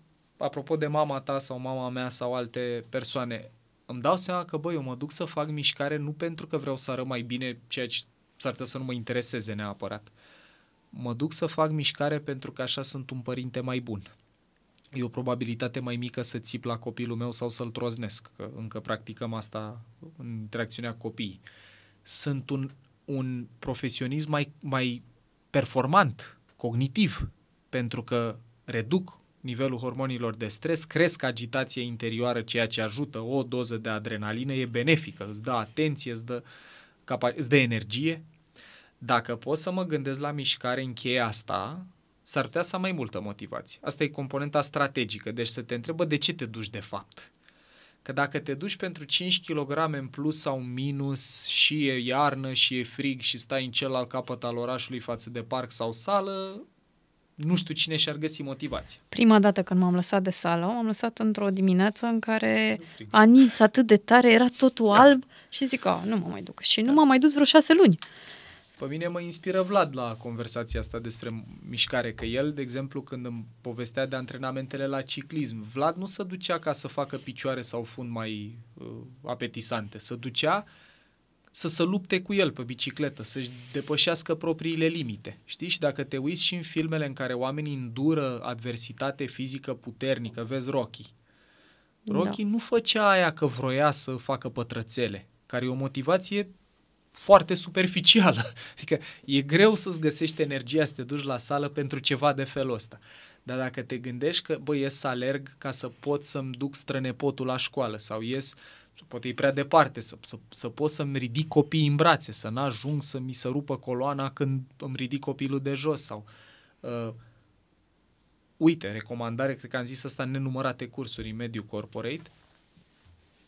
apropo de mama ta sau mama mea sau alte persoane, îmi dau seama că, băi, eu mă duc să fac mișcare nu pentru că vreau să arăt mai bine, ceea ce s-ar putea să nu mă intereseze neapărat. Mă duc să fac mișcare pentru că așa sunt un părinte mai bun e o probabilitate mai mică să țip la copilul meu sau să-l troznesc, că încă practicăm asta în interacțiunea copiii. Sunt un, un profesionism mai, mai performant, cognitiv, pentru că reduc nivelul hormonilor de stres, cresc agitația interioară, ceea ce ajută o doză de adrenalină, e benefică, îți dă atenție, îți dă, capa- îți dă energie. Dacă pot să mă gândesc la mișcare în cheia asta, s-ar putea să am mai multă motivație. Asta e componenta strategică, deci să te întrebă de ce te duci de fapt. Că dacă te duci pentru 5 kg în plus sau în minus și e iarnă și e frig și stai în celălalt capăt al orașului față de parc sau sală, nu știu cine și-ar găsi motivație. Prima dată când m-am lăsat de sală, m-am lăsat într-o dimineață în care a nins atât de tare, era totul alb și zic, oh, nu mă mai duc. Și nu m-am mai dus vreo șase luni. Pe mine mă inspiră Vlad la conversația asta despre mișcare, că el, de exemplu, când îmi povestea de antrenamentele la ciclism, Vlad nu se ducea ca să facă picioare sau fund mai uh, apetisante, se ducea să se lupte cu el pe bicicletă, să-și depășească propriile limite. Știi? Și dacă te uiți și în filmele în care oamenii îndură adversitate fizică puternică, vezi Rocky. Rocky da. nu făcea aia că vroia să facă pătrățele, care e o motivație foarte superficială. Adică e greu să-ți găsești energia să te duci la sală pentru ceva de felul ăsta. Dar dacă te gândești că, băi, ies să alerg ca să pot să-mi duc strănepotul la școală sau ies, poate e prea departe, să, să, să pot să-mi ridic copiii în brațe, să n-ajung să mi se rupă coloana când îmi ridic copilul de jos sau... Uh, uite, recomandare, cred că am zis asta în nenumărate cursuri în mediul corporate,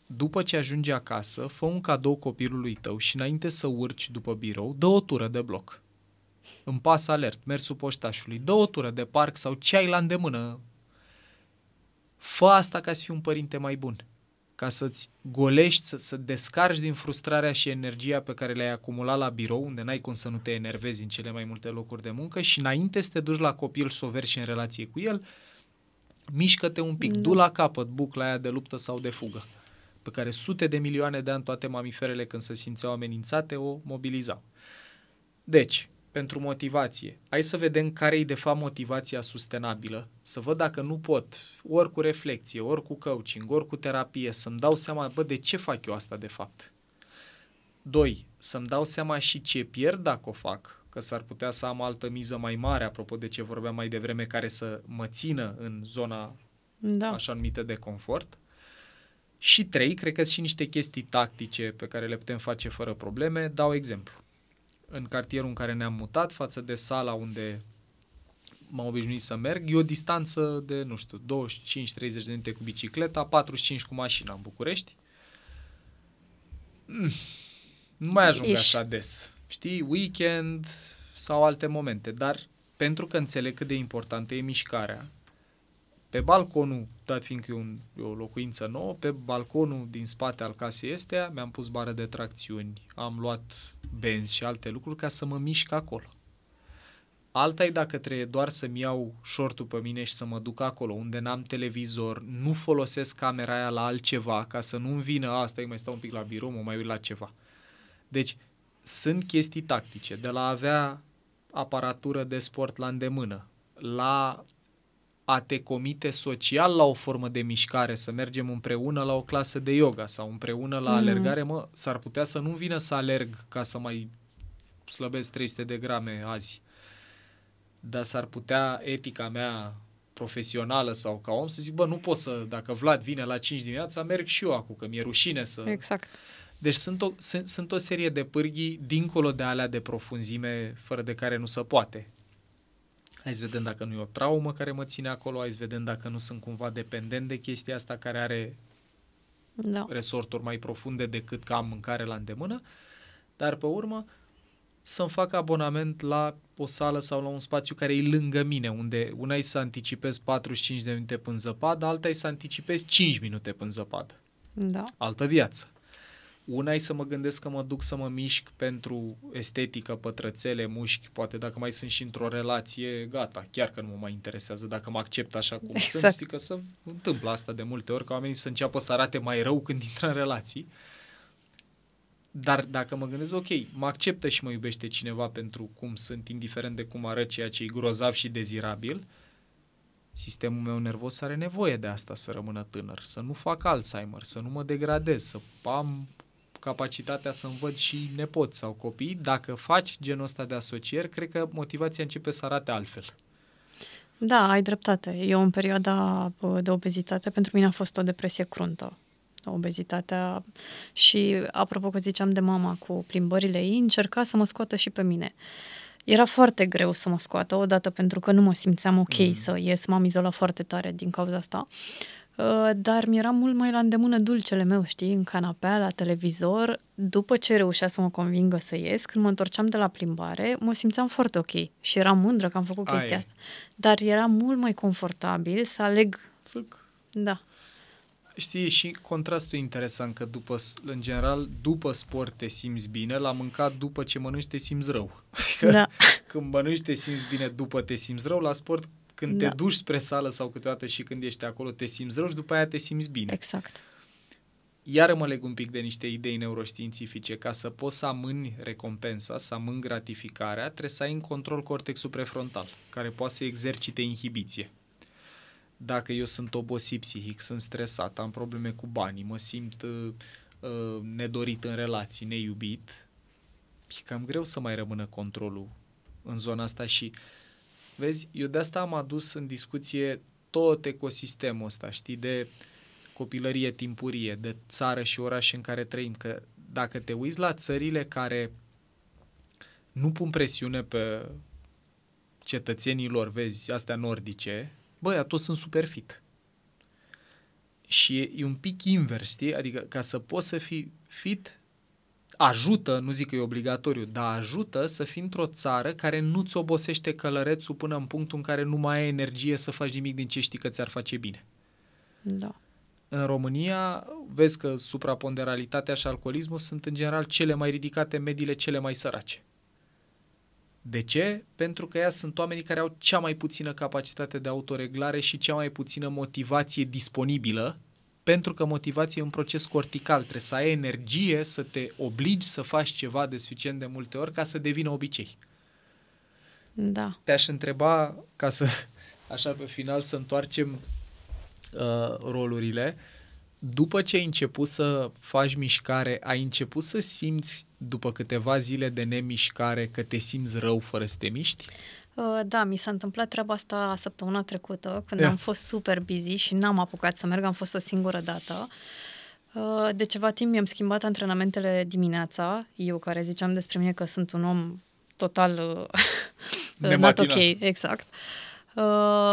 după ce ajungi acasă, fă un cadou copilului tău și înainte să urci după birou, dă o tură de bloc. În pas alert, mersul poștașului, dă o tură de parc sau ce ai la îndemână. Fă asta ca să fii un părinte mai bun. Ca să-ți golești, să, să descarci din frustrarea și energia pe care le-ai acumulat la birou, unde n-ai cum să nu te enervezi în cele mai multe locuri de muncă și înainte să te duci la copil și să o verși în relație cu el, mișcă-te un pic, da. du la capăt bucla aia de luptă sau de fugă pe care sute de milioane de ani toate mamiferele când se simțeau amenințate o mobilizau. Deci, pentru motivație, hai să vedem care e de fapt motivația sustenabilă, să văd dacă nu pot, ori cu reflexie, ori cu coaching, ori cu terapie, să-mi dau seama, bă, de ce fac eu asta de fapt? Doi, să-mi dau seama și ce pierd dacă o fac, că s-ar putea să am altă miză mai mare, apropo de ce vorbeam mai devreme, care să mă țină în zona da. așa numită de confort. Și trei, cred că și niște chestii tactice pe care le putem face fără probleme. Dau exemplu. În cartierul în care ne-am mutat, față de sala unde m-am obișnuit să merg, e o distanță de, nu știu, 25-30 de minute cu bicicleta, 45 cu mașina în București. Mm, nu mai ajung Ești. așa des. Știi, weekend sau alte momente, dar pentru că înțeleg cât de importantă e mișcarea pe balconul, dat fiindcă e, un, e o locuință nouă, pe balconul din spate al casei este, mi-am pus bară de tracțiuni, am luat benzi și alte lucruri ca să mă mișc acolo. Alta e dacă trebuie doar să-mi iau shortul pe mine și să mă duc acolo unde n-am televizor, nu folosesc camera aia la altceva ca să nu-mi vină asta, mai stau un pic la birou, mă mai uit la ceva. Deci sunt chestii tactice, de la a avea aparatură de sport la îndemână, la a te comite social la o formă de mișcare, să mergem împreună la o clasă de yoga sau împreună la mm. alergare, mă, s-ar putea să nu vină să alerg ca să mai slăbesc 300 de grame azi. Dar s-ar putea etica mea profesională sau ca om să zic, bă, nu pot să, dacă Vlad vine la 5 dimineața, merg și eu acum, că mi-e rușine să... Exact. Deci sunt o, sunt, sunt o serie de pârghii dincolo de alea de profunzime fără de care nu se poate. Hai să vedem dacă nu e o traumă care mă ține acolo, hai să vedem dacă nu sunt cumva dependent de chestia asta care are da. resorturi mai profunde decât că am mâncare la îndemână, dar pe urmă să-mi fac abonament la o sală sau la un spațiu care e lângă mine, unde una e să anticipez 45 de minute până zăpadă, alta e să anticipez 5 minute până zăpadă. Da. Altă viață. Una e să mă gândesc că mă duc să mă mișc pentru estetică, pătrățele, mușchi, poate dacă mai sunt și într-o relație, gata, chiar că nu mă mai interesează dacă mă accept așa cum exact. sunt, știi că se întâmplă asta de multe ori, ca oamenii să înceapă să arate mai rău când intră în relații. Dar dacă mă gândesc, ok, mă acceptă și mă iubește cineva pentru cum sunt, indiferent de cum arăt ceea ce e grozav și dezirabil, sistemul meu nervos are nevoie de asta să rămână tânăr, să nu fac Alzheimer, să nu mă degradez, să am capacitatea să-mi văd și nepoți sau copii, dacă faci genul ăsta de asocieri, cred că motivația începe să arate altfel. Da, ai dreptate. Eu în perioada de obezitate, pentru mine a fost o depresie cruntă. Obezitatea și, apropo că ziceam de mama cu plimbările ei, încerca să mă scoată și pe mine. Era foarte greu să mă scoată, odată pentru că nu mă simțeam ok mm. să ies, m-am izolat foarte tare din cauza asta. Uh, dar mi-era mult mai la îndemână dulcele meu, știi, în canapea, la televizor. După ce reușea să mă convingă să ies, când mă întorceam de la plimbare, mă simțeam foarte ok și eram mândră că am făcut chestia Ai. asta. Dar era mult mai confortabil să aleg... Țuc. Da. Știi, și contrastul interesant că după, în general, după sport te simți bine, la mâncat după ce mănânci te simți rău. Da. Când mănânci te simți bine, după te simți rău, la sport când da. te duci spre sală sau câteodată și când ești acolo te simți rău și după aia te simți bine. Exact. Iar mă leg un pic de niște idei neuroștiințifice. Ca să poți să amâni recompensa, să amâni gratificarea, trebuie să ai în control cortexul prefrontal, care poate să exercite inhibiție. Dacă eu sunt obosit psihic, sunt stresat, am probleme cu banii, mă simt uh, uh, nedorit în relații, neiubit, e cam greu să mai rămână controlul în zona asta și uh, Vezi, eu de asta am adus în discuție tot ecosistemul ăsta, știi, de copilărie timpurie, de țară și oraș în care trăim, că dacă te uiți la țările care nu pun presiune pe cetățenii lor, vezi, astea nordice, băi, toți sunt super fit. Și e, e un pic invers, știi? Adică ca să poți să fii fit, ajută, nu zic că e obligatoriu, dar ajută să fii într-o țară care nu-ți obosește călărețul până în punctul în care nu mai ai energie să faci nimic din ce știi că ți-ar face bine. Da. În România, vezi că supraponderalitatea și alcoolismul sunt în general cele mai ridicate în mediile cele mai sărace. De ce? Pentru că ea sunt oamenii care au cea mai puțină capacitate de autoreglare și cea mai puțină motivație disponibilă pentru că motivația e un proces cortical, trebuie să ai energie să te obligi să faci ceva de suficient de multe ori ca să devină obicei. Da. Te-aș întreba, ca să, așa pe final, să întoarcem uh, rolurile, după ce ai început să faci mișcare, ai început să simți după câteva zile de nemișcare că te simți rău fără să te miști? Uh, da, mi s-a întâmplat treaba asta săptămâna trecută, când yeah. am fost super busy și n-am apucat să merg, am fost o singură dată. Uh, de ceva timp mi-am schimbat antrenamentele dimineața, eu care ziceam despre mine că sunt un om total uh, not ok, exact.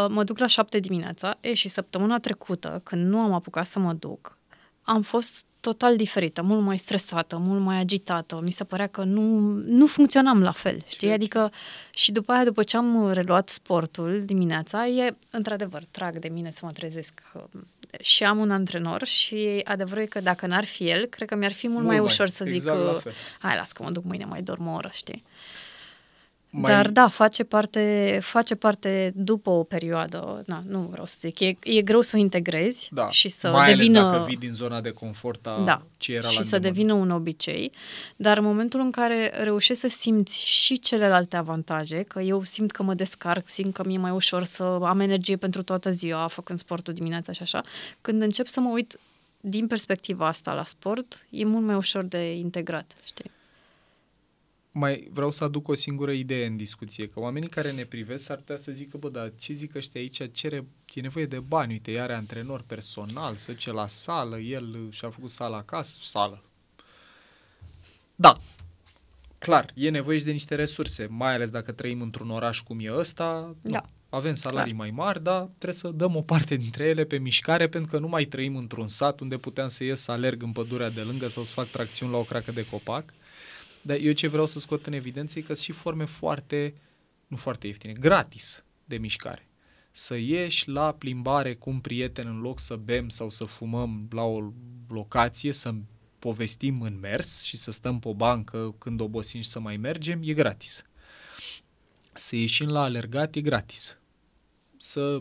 Mă duc la șapte dimineața e, și săptămâna trecută, când nu am apucat să mă duc, am fost total diferită, mult mai stresată, mult mai agitată. Mi se părea că nu, nu funcționam la fel, știi? Adică și după aia, după ce am reluat sportul dimineața, e într-adevăr, trag de mine să mă trezesc și am un antrenor și adevărul e că dacă n-ar fi el, cred că mi-ar fi mult, mult mai, mai ușor să exact zic hai, las că mă duc mâine, mai dorm o oră, știi? Mai... Dar da, face parte, face parte după o perioadă, na, nu vreau să zic, e, e greu să o integrezi da. și să Mai devină... ales dacă vii din zona de confort a da. ce era și la să devină un obicei, dar în momentul în care reușești să simți și celelalte avantaje, că eu simt că mă descarc, simt că mi-e mai ușor să am energie pentru toată ziua, făcând sportul dimineața și așa, când încep să mă uit din perspectiva asta la sport, e mult mai ușor de integrat, știi? Mai vreau să aduc o singură idee în discuție, că oamenii care ne privesc ar putea să zică, bă, dar ce zic ăștia aici, cere, e nevoie de bani, uite, ea are antrenor personal, să ce la sală, el și-a făcut sala acasă, sală. Da, clar, e nevoie și de niște resurse, mai ales dacă trăim într-un oraș cum e ăsta, da. Nu. Avem salarii clar. mai mari, dar trebuie să dăm o parte dintre ele pe mișcare, pentru că nu mai trăim într-un sat unde puteam să ies să alerg în pădurea de lângă sau să fac tracțiuni la o cracă de copac dar eu ce vreau să scot în evidență e că sunt și forme foarte, nu foarte ieftine, gratis de mișcare. Să ieși la plimbare cu un prieten în loc să bem sau să fumăm la o locație, să povestim în mers și să stăm pe o bancă când obosim și să mai mergem, e gratis. Să ieșim la alergat e gratis. Să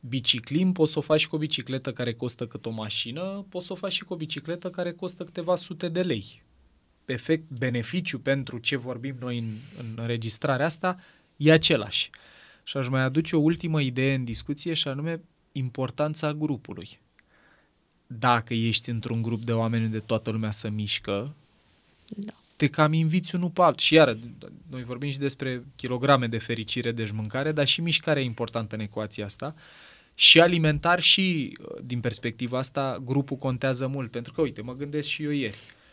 biciclim, poți să o faci cu o bicicletă care costă cât o mașină, poți să o faci și cu o bicicletă care costă câteva sute de lei efect, beneficiu pentru ce vorbim noi în, în înregistrarea asta e același. Și aș mai aduce o ultimă idee în discuție și anume importanța grupului. Dacă ești într-un grup de oameni unde toată lumea să mișcă, da. te cam inviți unul pe altul. Și iară, noi vorbim și despre kilograme de fericire, de mâncare, dar și mișcarea e importantă în ecuația asta. Și alimentar și, din perspectiva asta, grupul contează mult. Pentru că, uite, mă gândesc și eu ieri. Uh,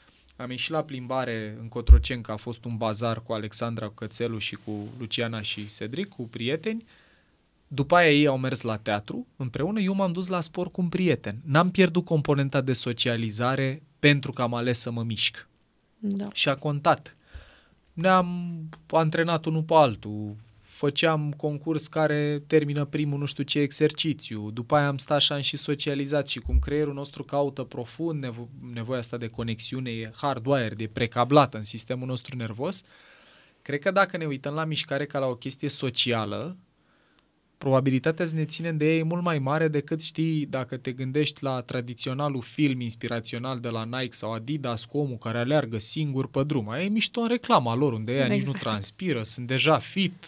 am ieșit la plimbare în Cotroceni, că a fost un bazar cu Alexandra Cățelu și cu Luciana și Cedric, cu prieteni. După aia ei au mers la teatru împreună, eu m-am dus la sport cu un prieten. N-am pierdut componenta de socializare pentru că am ales să mă mișc. Da. Și a contat. Ne-am antrenat unul pe altul, făceam concurs care termină primul nu știu ce exercițiu, după aia am stat și am și socializat și cum creierul nostru caută profund nevo- nevoia asta de conexiune, e hardwire, de precablată în sistemul nostru nervos, cred că dacă ne uităm la mișcare ca la o chestie socială, probabilitatea să ne ținem de ei e mult mai mare decât știi dacă te gândești la tradiționalul film inspirațional de la Nike sau Adidas cu omul care aleargă singur pe drum. Aia e mișto în reclama lor, unde ea exact. nici nu exact. transpiră, sunt deja fit,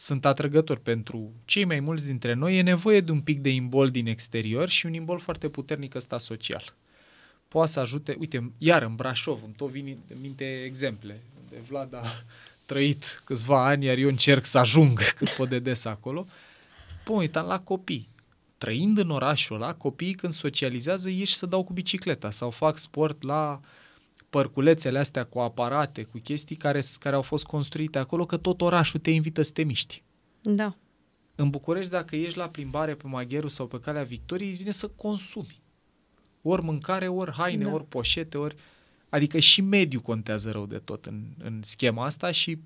sunt atrăgători pentru cei mai mulți dintre noi. E nevoie de un pic de imbol din exterior și un imbol foarte puternic ăsta social. Poate să ajute, uite, iar în Brașov, îmi tot vin în minte exemple, unde Vlad a trăit câțiva ani, iar eu încerc să ajung cât pot de des acolo. Păi uitam la copii. Trăind în orașul ăla, copiii când socializează ieși să dau cu bicicleta sau fac sport la părculețele astea cu aparate, cu chestii care, care au fost construite acolo, că tot orașul te invită să te miști. Da. În București, dacă ești la plimbare pe Magheru sau pe Calea Victoriei, îți vine să consumi. Ori mâncare, ori haine, da. ori poșete, ori... Adică și mediul contează rău de tot în, în schema asta și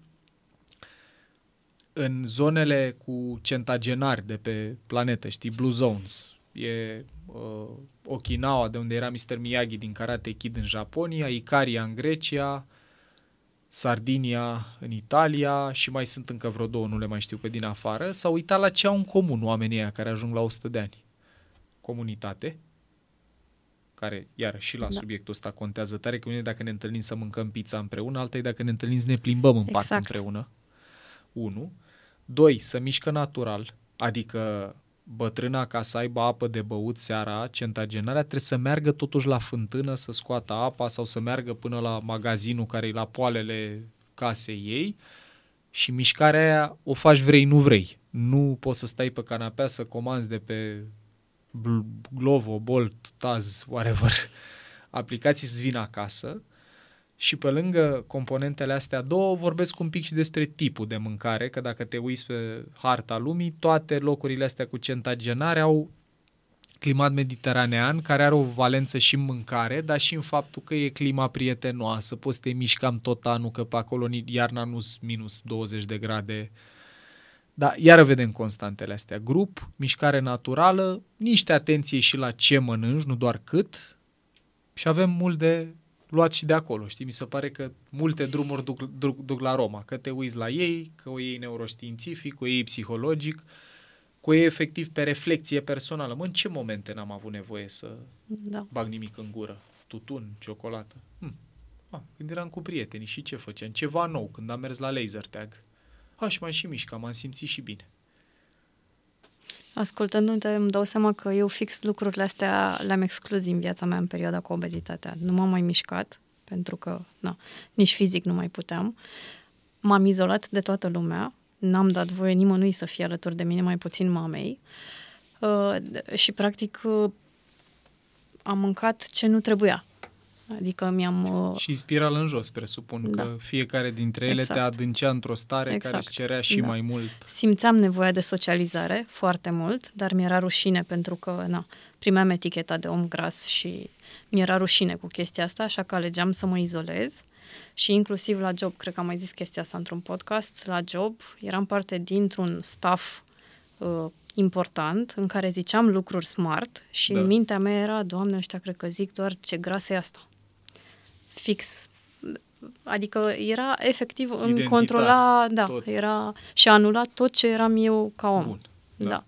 în zonele cu centagenari de pe planetă, știi, Blue Zones, e uh, Okinawa, de unde era Mr. Miyagi din Karate Kid în Japonia, Icaria în Grecia, Sardinia în Italia și mai sunt încă vreo două, nu le mai știu pe din afară, s-au uitat la ce au în comun oamenii ăia care ajung la 100 de ani. Comunitate, care, iar și la da. subiectul ăsta contează tare, că dacă ne întâlnim să mâncăm pizza împreună, alta e dacă ne întâlnim să ne plimbăm în exact. parc împreună. Unu. Doi, să mișcă natural, adică bătrâna ca să aibă apă de băut seara, centagenarea, trebuie să meargă totuși la fântână să scoată apa sau să meargă până la magazinul care e la poalele casei ei. Și mișcarea aia o faci vrei, nu vrei. Nu poți să stai pe canapea să comanzi de pe Glovo, Bolt, Taz, whatever, aplicații să vină acasă și pe lângă componentele astea două, vorbesc un pic și despre tipul de mâncare, că dacă te uiți pe harta lumii, toate locurile astea cu centagenare au climat mediteranean, care are o valență și în mâncare, dar și în faptul că e clima prietenoasă, poți să te miști cam tot anul, că pe acolo iarna nu minus 20 de grade. Da, iar vedem constantele astea. Grup, mișcare naturală, niște atenție și la ce mănânci, nu doar cât, și avem mult de luați și de acolo, știi? Mi se pare că multe drumuri duc, duc, duc la Roma, că te uiți la ei, că o iei neuroștiințific, o iei psihologic, cu ei efectiv pe reflexie personală. Mă, în ce momente n-am avut nevoie să da. bag nimic în gură? Tutun, ciocolată? Hm. A, când eram cu prietenii și ce făceam? Ceva nou, când am mers la laser tag. A, și m-am și mișcat, m-am simțit și bine. Ascultându-te, îmi dau seama că eu fix lucrurile astea le-am exclus din viața mea în perioada cu obezitatea. Nu m-am mai mișcat, pentru că na, nici fizic nu mai puteam. M-am izolat de toată lumea, n-am dat voie nimănui să fie alături de mine, mai puțin mamei. Uh, și, practic, uh, am mâncat ce nu trebuia. Adică mi-am... Uh... Și spirală în jos, presupun, da. că fiecare dintre ele exact. te adâncea într-o stare exact. care îți cerea și da. mai mult. Simțeam nevoia de socializare foarte mult, dar mi-era rușine pentru că na, primeam eticheta de om gras și mi-era rușine cu chestia asta, așa că alegeam să mă izolez. Și inclusiv la job, cred că am mai zis chestia asta într-un podcast, la job eram parte dintr-un staff uh, important în care ziceam lucruri smart și da. în mintea mea era, doamne, ăștia cred că zic doar ce grasă e asta fix. Adică era efectiv, îmi controla, da, tot. era și anula tot ce eram eu ca om. Bun, da. da.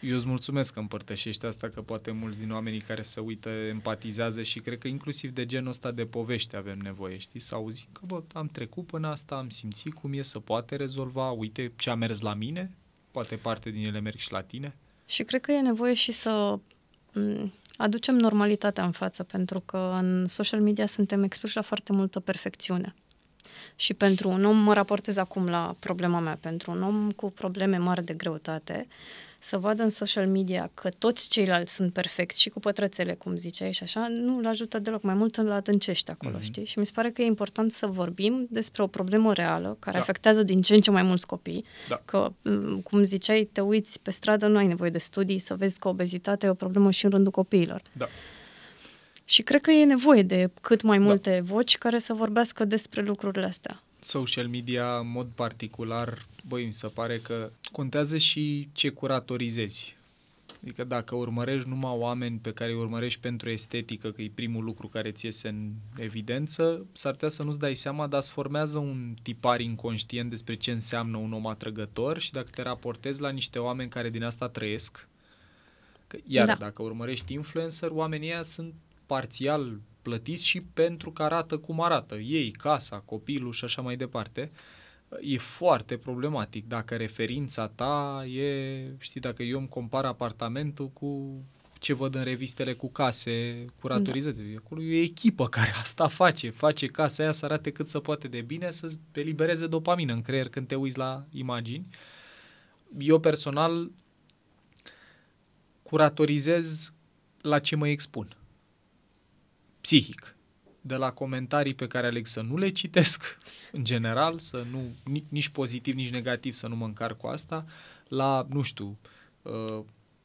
Eu îți mulțumesc că împărtășești asta, că poate mulți din oamenii care se uită empatizează și cred că inclusiv de genul ăsta de povești avem nevoie, știi? Să auzi că, bă, am trecut până asta, am simțit cum e să poate rezolva, uite ce a mers la mine, poate parte din ele merg și la tine. Și cred că e nevoie și să aducem normalitatea în față, pentru că în social media suntem expuși la foarte multă perfecțiune. Și pentru un om, mă raportez acum la problema mea, pentru un om cu probleme mari de greutate, să vadă în social media că toți ceilalți sunt perfecți și cu pătrățele, cum ziceai și așa, nu îl ajută deloc. Mai mult îl adâncește acolo, mm-hmm. știi? Și mi se pare că e important să vorbim despre o problemă reală care da. afectează din ce în ce mai mulți copii. Da. Că, cum ziceai, te uiți pe stradă, nu ai nevoie de studii să vezi că obezitatea e o problemă și în rândul copiilor. Da. Și cred că e nevoie de cât mai da. multe da. voci care să vorbească despre lucrurile astea. Social media, în mod particular, băi, mi se pare că contează și ce curatorizezi. Adică dacă urmărești numai oameni pe care îi urmărești pentru estetică, că e primul lucru care ți iese în evidență, s-ar putea să nu-ți dai seama, dar îți formează un tipar inconștient despre ce înseamnă un om atrăgător și dacă te raportezi la niște oameni care din asta trăiesc, că, iar da. dacă urmărești influencer, oamenii ăia sunt parțial plătiți și pentru că arată cum arată ei, casa, copilul și așa mai departe. Uh, e foarte problematic dacă referința ta e, știi, dacă eu îmi compar apartamentul cu ce văd în revistele cu case curatorizate. Da. Acolo e o echipă care asta face, face casa aia să arate cât se poate de bine, să elibereze dopamină în creier când te uiți la imagini. Eu personal curatorizez la ce mă expun. Psihic. De la comentarii pe care aleg să nu le citesc, în general, să nu, nici pozitiv, nici negativ, să nu mă încar cu asta, la, nu știu, uh,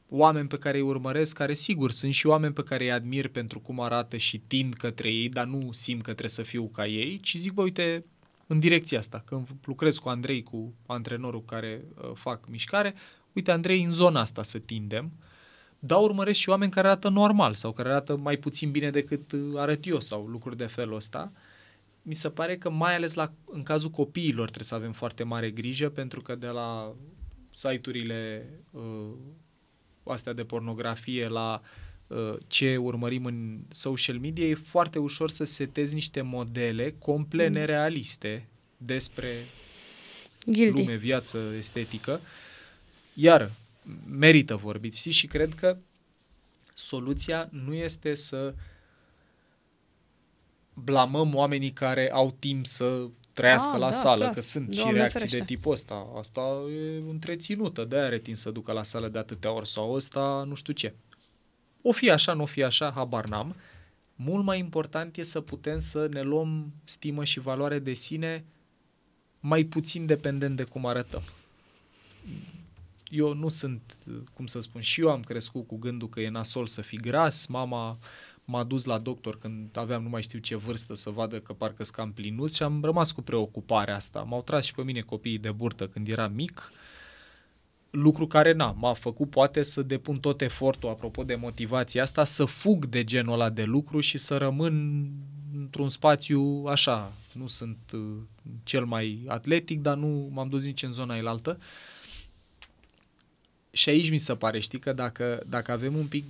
oameni pe care îi urmăresc, care sigur sunt și oameni pe care îi admir pentru cum arată și tind către ei, dar nu simt că trebuie să fiu ca ei, ci zic, bă, uite, în direcția asta, când lucrez cu Andrei, cu antrenorul care uh, fac mișcare, uite, Andrei, în zona asta să tindem, uh, da, urmăresc și oameni care arată normal sau care arată mai puțin bine decât uh, arăt eu sau lucruri de felul ăsta. Mi se pare că mai ales la, în cazul copiilor trebuie să avem foarte mare grijă pentru că de la site-urile uh, astea de pornografie la uh, ce urmărim în social media e foarte ușor să setezi niște modele complet mm. nerealiste despre Guilty. lume, viață, estetică. Iar merită vorbit, știi? Și cred că soluția nu este să blamăm oamenii care au timp să trăiască ah, la da, sală, clar. că sunt Doamne și reacții ferește. de tipul ăsta. Asta e întreținută, de-aia are timp să ducă la sală de atâtea ori sau ăsta nu știu ce. O fi așa, nu o fi așa, habar n-am. Mult mai important e să putem să ne luăm stimă și valoare de sine mai puțin dependent de cum arătăm eu nu sunt, cum să spun, și eu am crescut cu gândul că e nasol să fii gras, mama m-a dus la doctor când aveam nu mai știu ce vârstă să vadă că parcă scam plinuț și am rămas cu preocuparea asta. M-au tras și pe mine copiii de burtă când eram mic, lucru care n-a, m-a făcut poate să depun tot efortul, apropo de motivația asta, să fug de genul ăla de lucru și să rămân într-un spațiu așa, nu sunt uh, cel mai atletic, dar nu m-am dus nici în zona elaltă. Și aici mi se pare, știi, că dacă, dacă avem un pic,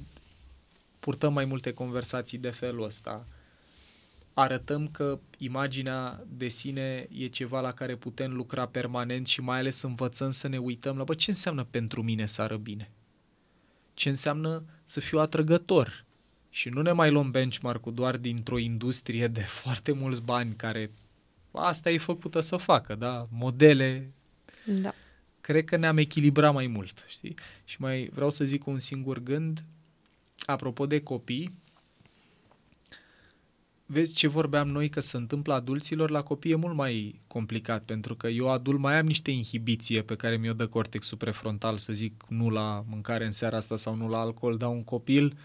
purtăm mai multe conversații de felul ăsta, arătăm că imaginea de sine e ceva la care putem lucra permanent și mai ales învățăm să ne uităm la, bă, ce înseamnă pentru mine să ară bine? Ce înseamnă să fiu atrăgător? Și nu ne mai luăm benchmark-ul doar dintr-o industrie de foarte mulți bani care asta e făcută să facă, da? Modele. Da. Cred că ne-am echilibrat mai mult, știi? Și mai vreau să zic un singur gând, apropo de copii, vezi ce vorbeam noi că se întâmplă adulților, la copii e mult mai complicat, pentru că eu adult mai am niște inhibiție pe care mi-o dă cortexul prefrontal, să zic nu la mâncare în seara asta sau nu la alcool, dar un copil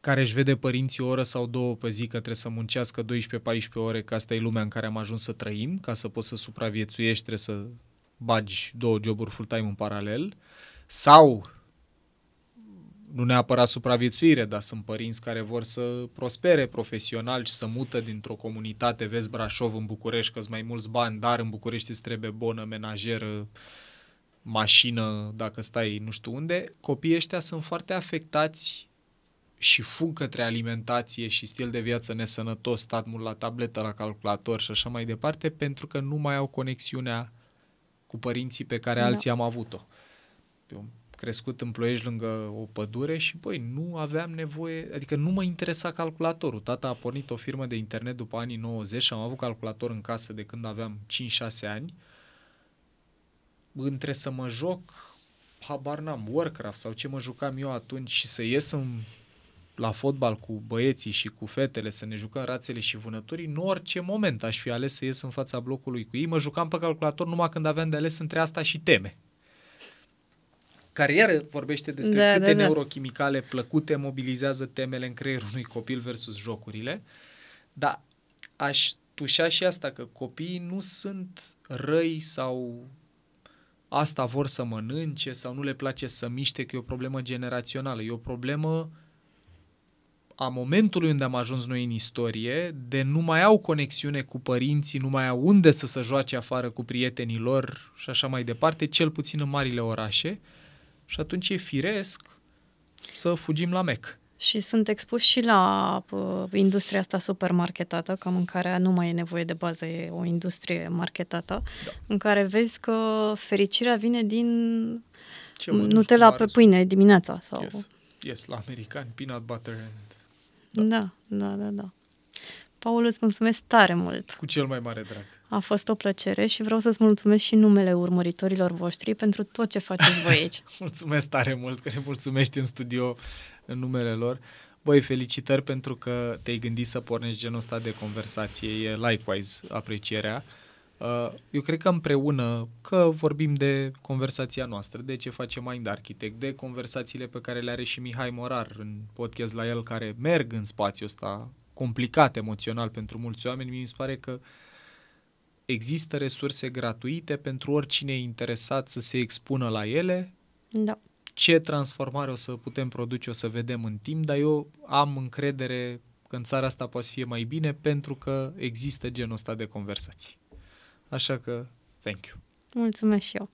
care își vede părinții o oră sau două pe zi că trebuie să muncească 12-14 ore, că asta e lumea în care am ajuns să trăim, ca să poți să supraviețuiești trebuie să bagi două joburi full-time în paralel, sau nu neapărat supraviețuire, dar sunt părinți care vor să prospere profesional și să mută dintr-o comunitate, vezi Brașov în București, că mai mulți bani, dar în București îți trebuie bonă, menajeră, mașină, dacă stai nu știu unde, copiii ăștia sunt foarte afectați și fug către alimentație și stil de viață nesănătos, stat mult la tabletă, la calculator și așa mai departe, pentru că nu mai au conexiunea cu părinții pe care da. alții am avut-o. Eu crescut în Ploiești lângă o pădure și, băi, nu aveam nevoie, adică nu mă interesa calculatorul. Tata a pornit o firmă de internet după anii 90 și am avut calculator în casă de când aveam 5-6 ani. Între să mă joc, habar n-am, Warcraft sau ce mă jucam eu atunci și să ies în, la fotbal cu băieții și cu fetele, să ne jucăm rațele și vânătorii, nu orice moment aș fi ales să ies în fața blocului cu ei. Mă jucam pe calculator numai când aveam de ales între asta și teme care iară vorbește despre da, câte da, da. neurochimicale plăcute mobilizează temele în creierul unui copil versus jocurile, dar aș tușa și asta, că copiii nu sunt răi sau asta vor să mănânce sau nu le place să miște, că e o problemă generațională, e o problemă a momentului unde am ajuns noi în istorie, de nu mai au conexiune cu părinții, nu mai au unde să se joace afară cu prietenii lor și așa mai departe, cel puțin în marile orașe. Și atunci e firesc să fugim la Mac. Și sunt expuși și la uh, industria asta supermarketată, că mâncarea nu mai e nevoie de bază, e o industrie marketată, da. în care vezi că fericirea vine din Ce Nutella pe pâine dimineața. Sau... Yes. yes, la americani, peanut butter and... Da, da, da, da. da. Paul, îți mulțumesc tare mult. Cu cel mai mare drag. A fost o plăcere și vreau să-ți mulțumesc și numele urmăritorilor voștri pentru tot ce faceți voi aici. mulțumesc tare mult că ne mulțumești în studio în numele lor. Băi, felicitări pentru că te-ai gândit să pornești genul ăsta de conversație. E likewise aprecierea. Uh, eu cred că împreună, că vorbim de conversația noastră, de ce face Mind Architect, de conversațiile pe care le are și Mihai Morar în podcast la el, care merg în spațiul ăsta complicat emoțional pentru mulți oameni, mi se pare că există resurse gratuite pentru oricine e interesat să se expună la ele. Da. Ce transformare o să putem produce, o să vedem în timp, dar eu am încredere că în țara asta poate să fie mai bine pentru că există genul ăsta de conversații. Așa că, thank you. Mulțumesc și eu.